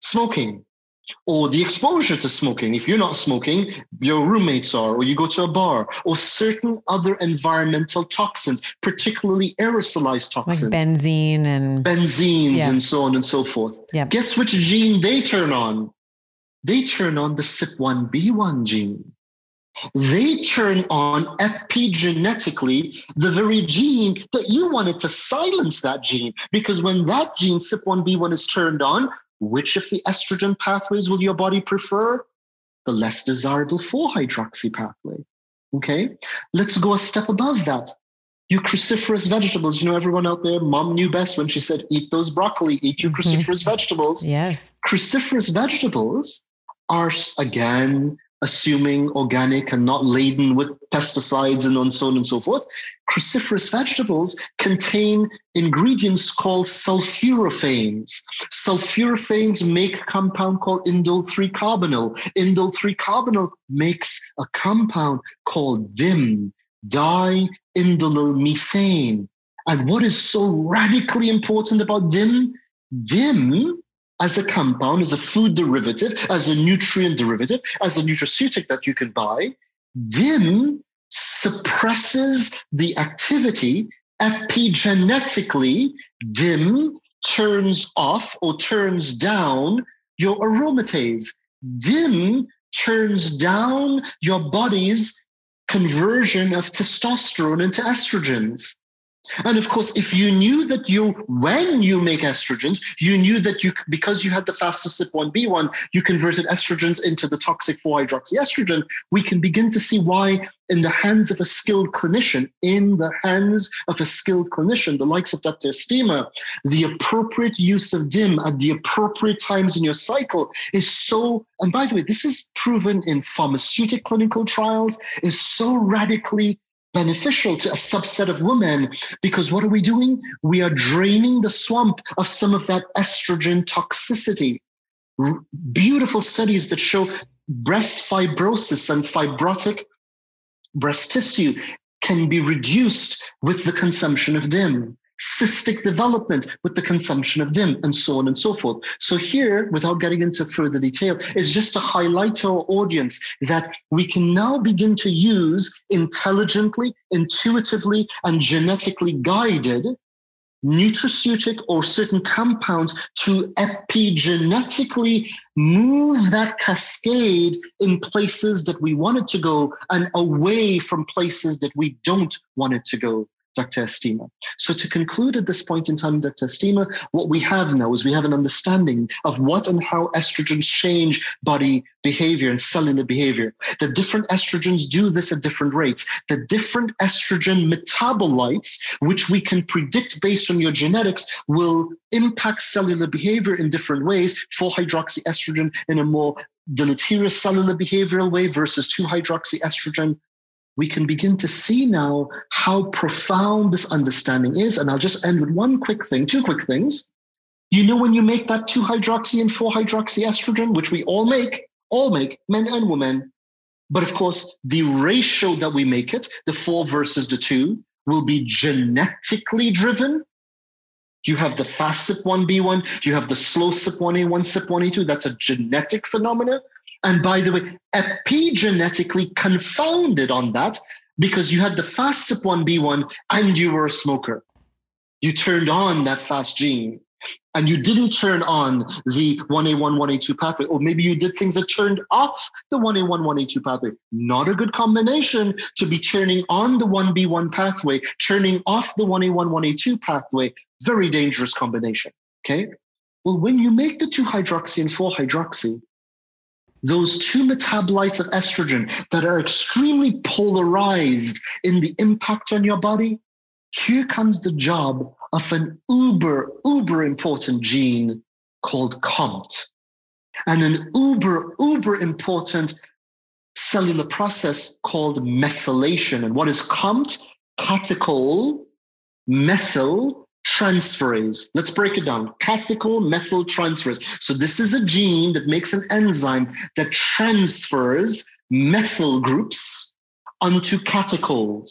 smoking or the exposure to smoking. If you're not smoking, your roommates are, or you go to a bar, or certain other environmental toxins, particularly aerosolized toxins. Like benzene and benzenes yeah. and so on and so forth. Yeah. Guess which gene they turn on? They turn on the CYP1B1 gene. They turn on epigenetically the very gene that you wanted to silence that gene. Because when that gene, CYP1B1, is turned on, which of the estrogen pathways will your body prefer? The less desirable 4 hydroxy pathway. Okay, let's go a step above that. You cruciferous vegetables. You know, everyone out there, mom knew best when she said, eat those broccoli, eat your mm-hmm. cruciferous vegetables. Yes. Cruciferous vegetables are, again, assuming organic and not laden with pesticides and so on and so forth, cruciferous vegetables contain ingredients called sulforaphanes. Sulforaphanes make a compound called indole 3 carbinol. Indole 3 carbinol makes a compound called DIM, diindolyl methane. And what is so radically important about DIM? DIM as a compound, as a food derivative, as a nutrient derivative, as a nutraceutic that you can buy, DIM suppresses the activity epigenetically, DIM turns off or turns down your aromatase. DIM turns down your body's conversion of testosterone into estrogens. And of course, if you knew that you, when you make estrogens, you knew that you, because you had the fastest CYP1B1, you converted estrogens into the toxic 4-hydroxyestrogen, we can begin to see why in the hands of a skilled clinician, in the hands of a skilled clinician, the likes of Dr. Estima, the appropriate use of DIM at the appropriate times in your cycle is so, and by the way, this is proven in pharmaceutical clinical trials, is so radically beneficial to a subset of women because what are we doing? We are draining the swamp of some of that estrogen toxicity. R- beautiful studies that show breast fibrosis and fibrotic breast tissue can be reduced with the consumption of DIM cystic development with the consumption of DIM, and so on and so forth. So, here, without getting into further detail, is just to highlight to our audience that we can now begin to use intelligently, intuitively, and genetically guided nutraceutic or certain compounds to epigenetically move that cascade in places that we want it to go and away from places that we don't want it to go. Dr. Estima. So to conclude at this point in time, Dr. Estima, what we have now is we have an understanding of what and how estrogens change body behavior and cellular behavior. The different estrogens do this at different rates. The different estrogen metabolites, which we can predict based on your genetics, will impact cellular behavior in different ways. 4-hydroxyestrogen in a more deleterious cellular behavioral way versus 2-hydroxyestrogen we can begin to see now how profound this understanding is. And I'll just end with one quick thing, two quick things. You know, when you make that 2 hydroxy and 4 hydroxy estrogen, which we all make, all make, men and women. But of course, the ratio that we make it, the 4 versus the 2, will be genetically driven. You have the fast CYP1B1, you have the slow CYP1A1, CYP1A2. That's a genetic phenomenon. And by the way, epigenetically confounded on that because you had the fast CYP1B1 and you were a smoker. You turned on that fast gene and you didn't turn on the 1A1, 1A2 pathway, or maybe you did things that turned off the 1A1, 1A2 pathway. Not a good combination to be turning on the 1B1 pathway, turning off the 1A1, 1A2 pathway. Very dangerous combination. Okay. Well, when you make the 2 hydroxy and 4 hydroxy, those two metabolites of estrogen that are extremely polarized in the impact on your body, here comes the job of an uber, uber important gene called COMT and an uber, uber important cellular process called methylation. And what is COMT? Catechol methyl transferase. Let's break it down. Catechol methyl transferase. So this is a gene that makes an enzyme that transfers methyl groups onto catechols.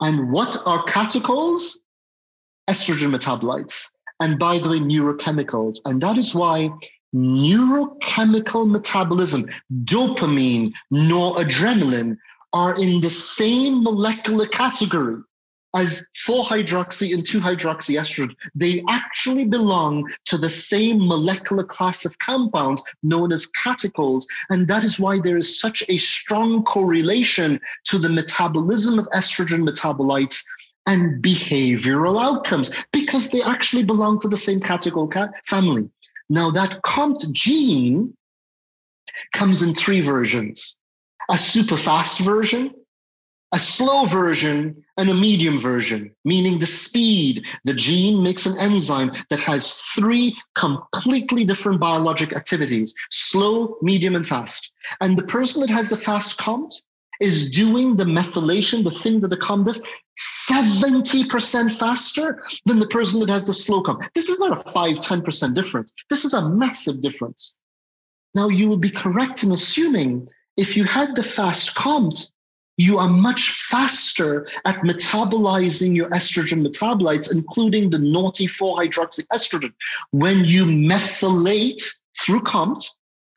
And what are catechols? Estrogen metabolites. And by the way, neurochemicals. And that is why neurochemical metabolism, dopamine, noradrenaline, are in the same molecular category as 4-hydroxy and 2-hydroxyestrogen, they actually belong to the same molecular class of compounds known as catechols. And that is why there is such a strong correlation to the metabolism of estrogen metabolites and behavioral outcomes because they actually belong to the same catechol family. Now, that COMT gene comes in three versions a super fast version, a slow version and a medium version, meaning the speed. The gene makes an enzyme that has three completely different biologic activities slow, medium, and fast. And the person that has the fast COMT is doing the methylation, the thing that the COMT does, 70% faster than the person that has the slow COMT. This is not a 5 10% difference. This is a massive difference. Now, you would be correct in assuming if you had the fast COMT, you are much faster at metabolizing your estrogen metabolites, including the naughty 4-hydroxyestrogen. When you methylate through COMT,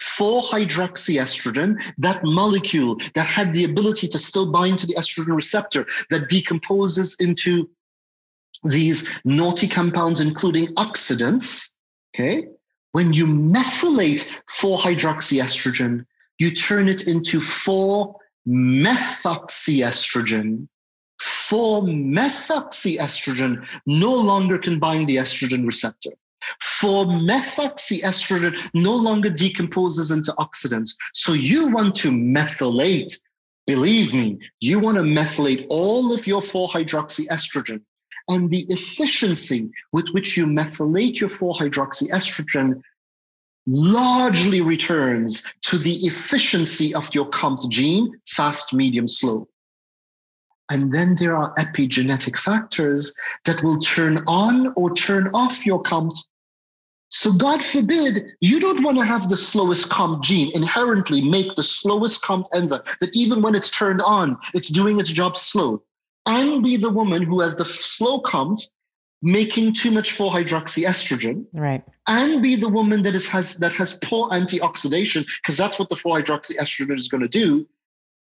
4-hydroxyestrogen, that molecule that had the ability to still bind to the estrogen receptor that decomposes into these naughty compounds, including oxidants, okay, when you methylate 4-hydroxyestrogen, you turn it into 4-methoxyestrogen. 4-methoxyestrogen no longer can bind the estrogen receptor. 4-methoxyestrogen no longer decomposes into oxidants. So you want to methylate Believe me, you want to methylate all of your 4-hydroxyestrogen and the efficiency with which you methylate your 4-hydroxyestrogen largely returns to the efficiency of your COMT gene, fast, medium, slow. And then there are epigenetic factors that will turn on or turn off your COMT so God forbid, you don't want to have the slowest COMT gene inherently make the slowest COMT enzyme that even when it's turned on, it's doing its job slow. And be the woman who has the slow COMT making too much 4-hydroxyestrogen. Right. And be the woman that is has that has poor antioxidation, because that's what the 4-hydroxyestrogen is going to do.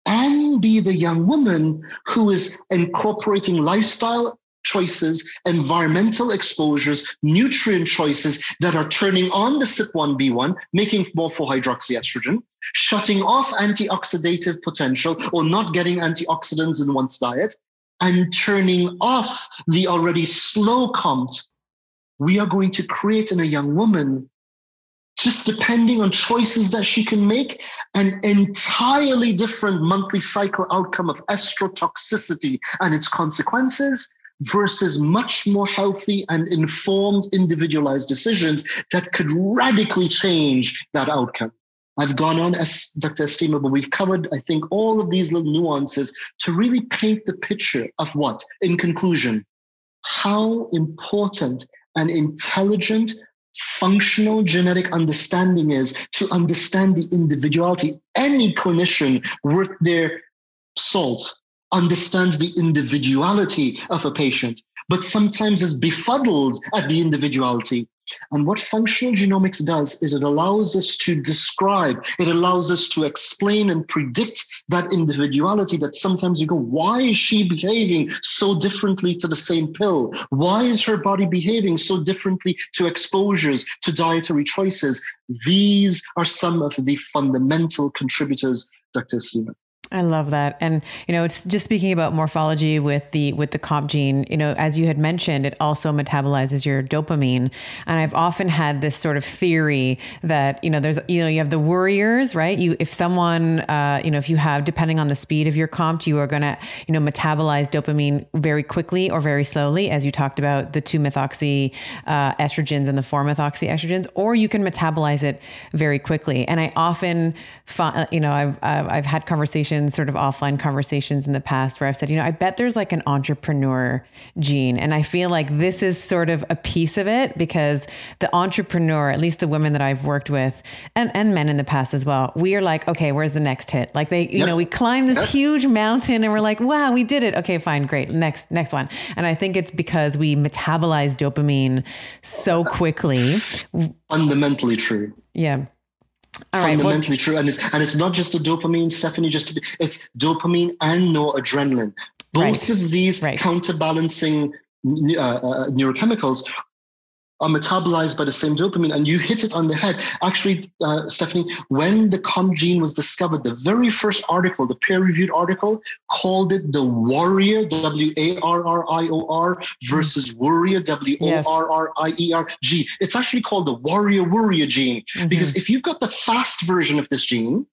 And be the young woman who is incorporating lifestyle choices, environmental exposures, nutrient choices that are turning on the CYP1B1, making more 4-hydroxyestrogen, shutting off antioxidative potential or not getting antioxidants in one's diet, and turning off the already slow COMT, we are going to create in a young woman just depending on choices that she can make, an entirely different monthly cycle outcome of estrotoxicity and its consequences versus much more healthy and informed individualized decisions that could radically change that outcome. I've gone on as Dr. Estima, but We've covered, I think, all of these little nuances to really paint the picture of what, in conclusion, how important and intelligent functional genetic understanding is to understand the individuality. Any clinician worth their salt understands the individuality of a patient, but sometimes is befuddled at the individuality. And what functional genomics does is it allows us to describe, it allows us to explain and predict that individuality that sometimes you go, why is she behaving so differently to the same pill? Why is her body behaving so differently to exposures, to dietary choices? These are some of the fundamental contributors, Dr. Sleeman. I love that. And you know, it's just speaking about morphology with the with the COMT gene, you know, as you had mentioned, it also metabolizes your dopamine. And I've often had this sort of theory that, you know, there's you know, you have the worriers, right? You if someone uh, you know, if you have depending on the speed of your COMT, you are going to, you know, metabolize dopamine very quickly or very slowly as you talked about the 2-methoxy uh, estrogens and the 4-methoxy estrogens, or you can metabolize it very quickly. And I often find, you know, I've I've had conversations sort of offline conversations in the past where I've said, you know, I bet there's like an entrepreneur gene. And I feel like this is sort of a piece of it because the entrepreneur, at least the women that I've worked with and, and men in the past as well, we are like, okay, where's the next hit? Like they, you yep. know, we climb this yep. huge mountain and we're like, wow, we did it. Okay, fine, great. Next, next one. And I think it's because we metabolize dopamine so quickly. Fundamentally true. Yeah. All fundamentally right, true. And it's and it's not just the dopamine, Stephanie, just to be it's dopamine and noradrenaline. Both right. of these right. counterbalancing uh, uh, neurochemicals are metabolized by the same dopamine. And you hit it on the head. Actually, uh, Stephanie, when the COMT gene was discovered, the very first article, the peer reviewed article, called it the warrior, W A R R I O R, versus warrior, W O R R I E R G. It's actually called the warrior warrior gene. Mm-hmm. Because if you've got the fast version of this gene,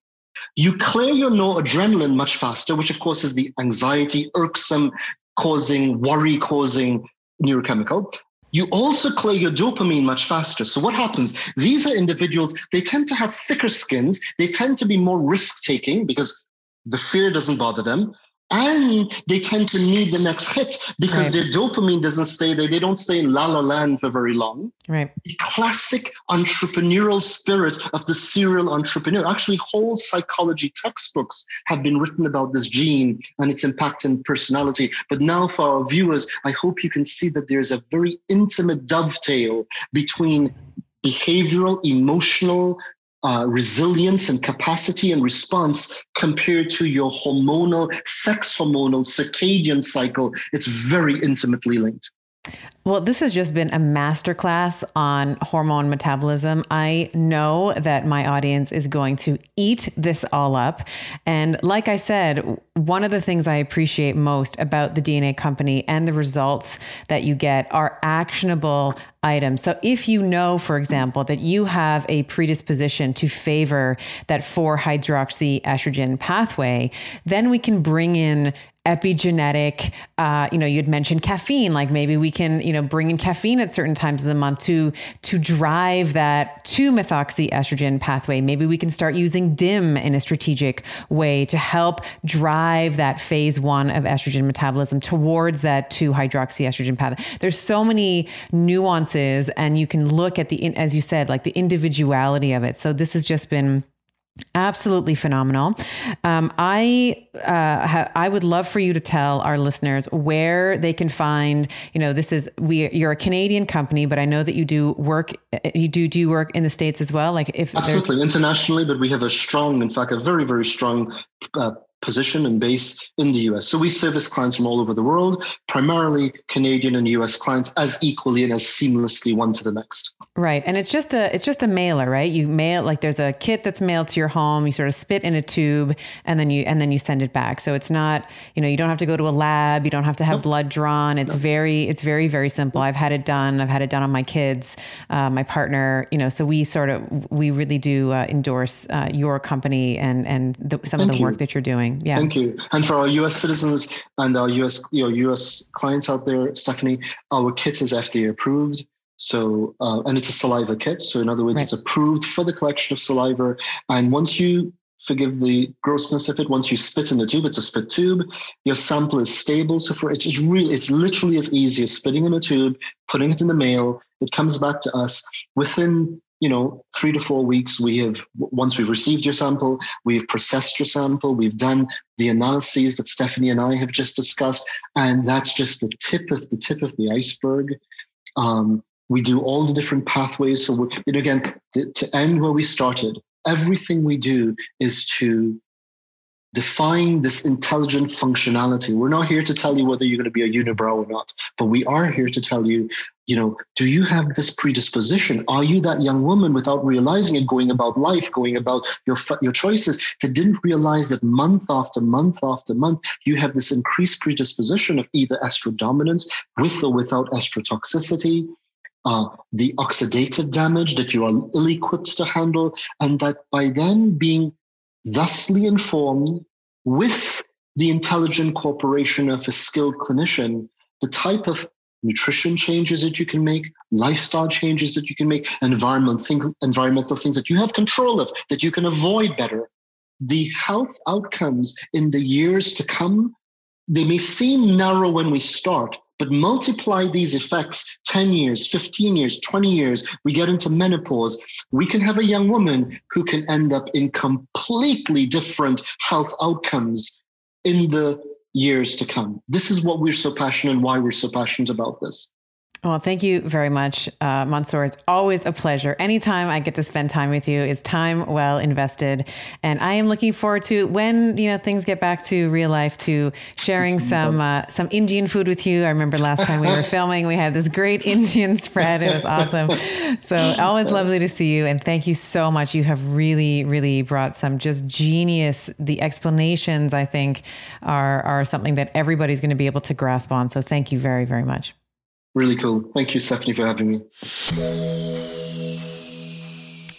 you clear your noradrenaline much faster, which of course is the anxiety, irksome, causing, worry causing neurochemical you also clear your dopamine much faster. So what happens? These are individuals, they tend to have thicker skins. They tend to be more risk taking because the fear doesn't bother them and they tend to need the next hit because right. their dopamine doesn't stay there. They don't stay in la la land for very long. Right. The classic entrepreneurial spirit of the serial entrepreneur. Actually, whole psychology textbooks have been written about this gene and its impact in personality. But now, for our viewers, I hope you can see that there's a very intimate dovetail between behavioral, emotional, uh, resilience and capacity and response compared to your hormonal, sex hormonal, circadian cycle. It's very intimately linked. Well, this has just been a masterclass on hormone metabolism. I know that my audience is going to eat this all up. And like I said, one of the things I appreciate most about the DNA company and the results that you get are actionable items. So if you know, for example, that you have a predisposition to favor that 4 hydroxy estrogen pathway, then we can bring in epigenetic uh, you know you'd mentioned caffeine like maybe we can you know bring in caffeine at certain times of the month to to drive that 2 methoxy estrogen pathway maybe we can start using DIM in a strategic way to help drive that phase 1 of estrogen metabolism towards that 2 hydroxy estrogen pathway there's so many nuances and you can look at the as you said like the individuality of it so this has just been Absolutely phenomenal. Um, I uh, ha- I would love for you to tell our listeners where they can find. You know, this is we. You're a Canadian company, but I know that you do work. You do do you work in the states as well. Like if absolutely internationally, but we have a strong, in fact, a very very strong uh, position and base in the US. So we service clients from all over the world, primarily Canadian and US clients as equally and as seamlessly one to the next. Right. And it's just a it's just a mailer, right? You mail like there's a kit that's mailed to your home, you sort of spit in a tube and then you and then you send it back. So it's not, you know, you don't have to go to a lab, you don't have to have nope. blood drawn. It's nope. very it's very very simple. I've had it done. I've had it done on my kids, uh, my partner, you know, so we sort of we really do uh, endorse uh, your company and and the, some Thank of the you. work that you're doing doing. Yeah. Thank you. And for our US citizens and our US, you know, US clients out there, Stephanie, our kit is FDA approved. So, uh, and it's a saliva kit. So, in other words, right. it's approved for the collection of saliva. And once you forgive the grossness of it, once you spit in the tube, it's a spit tube. Your sample is stable. So, for it's really, it's literally as easy as spitting in a tube, putting it in the mail. It comes back to us within you know, three to four weeks, we have, once we've received your sample, we've processed your sample, we've done the analyses that Stephanie and I have just discussed, and that's just the tip of the tip of the iceberg. Um, we do all the different pathways. So, know, again, to end where we started, everything we do is to define this intelligent functionality. We're not here to tell you whether you're going to be a unibrow or not, but we are here to tell you, you know, do you have this predisposition? Are you that young woman without realizing it, going about life, going about your your choices that didn't realize that month after month after month you have this increased predisposition of either estro dominance with or without estrotoxicity, uh, the oxidative damage that you are ill equipped to handle, and that by then being thusly informed with the intelligent cooperation of a skilled clinician, the type of nutrition changes that you can make, lifestyle changes that you can make, environment think, environmental things that you have control of, that you can avoid better. The health outcomes in the years to come, they may seem narrow when we start, but multiply these effects 10 years, 15 years, 20 years, we get into menopause. We can have a young woman who can end up in completely different health outcomes in the years to come. This is what we're so passionate and why we're so passionate about this. Well, thank you very much, uh, Mansoor. It's always a pleasure. Anytime I get to spend time with you, it's time well invested. And I am looking forward to when you know things get back to real life, to sharing some uh, some Indian food with you. I remember last time we were filming, we had this great Indian spread. It was awesome. So always lovely to see you, and thank you so much. You have really, really brought some just genius. The explanations I think are are something that everybody's going to be able to grasp on. So thank you very, very much. Really cool. Thank you, Stephanie, for having me.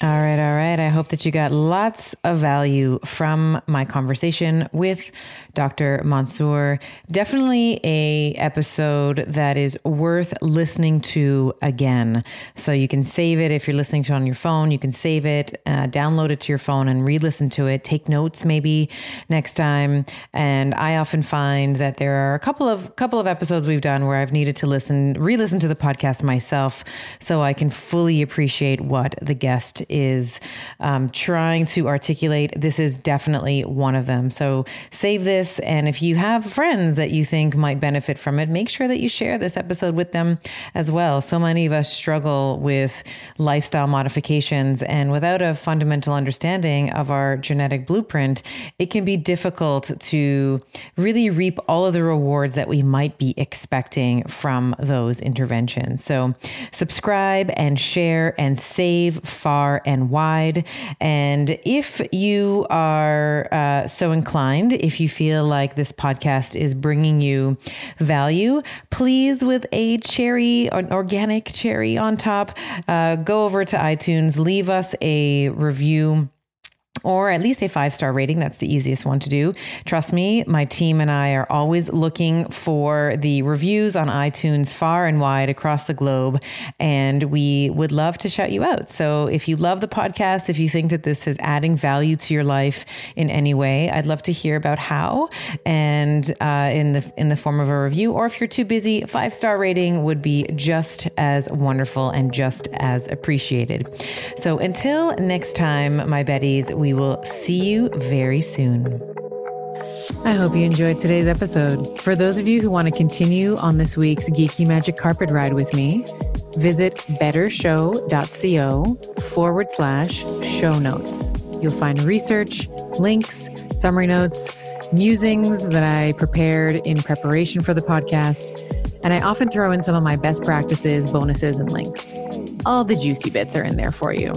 All right, all right. I hope that you got lots of value from my conversation with Dr. Mansoor. Definitely a episode that is worth listening to again. So you can save it if you're listening to it on your phone. You can save it, uh, download it to your phone, and re-listen to it. Take notes maybe next time. And I often find that there are a couple of couple of episodes we've done where I've needed to listen, re-listen to the podcast myself, so I can fully appreciate what the guest is um, trying to articulate, this is definitely one of them. So save this. And if you have friends that you think might benefit from it, make sure that you share this episode with them as well. So many of us struggle with lifestyle modifications. And without a fundamental understanding of our genetic blueprint, it can be difficult to really reap all of the rewards that we might be expecting from those interventions. So subscribe and share and save far and wide. And if you are uh, so inclined, if you feel like this podcast is bringing you value, please, with a cherry, an organic cherry on top, uh, go over to iTunes, leave us a review or at least a five star rating. That's the easiest one to do. Trust me, my team and I are always looking for the reviews on iTunes far and wide across the globe, and we would love to shout you out. So if you love the podcast, if you think that this is adding value to your life in any way, I'd love to hear about how and uh, in the in the form of a review. Or if you're too busy, five star rating would be just as wonderful and just as appreciated. So until next time, my Betties, we will see you very soon. I hope you enjoyed today's episode. For those of you who want to continue on this week's Geeky Magic Carpet Ride with me, visit bettershow.co forward slash show notes. You'll find research, links, summary notes, musings that I prepared in preparation for the podcast, and I often throw in some of my best practices, bonuses, and links. All the juicy bits are in there for you.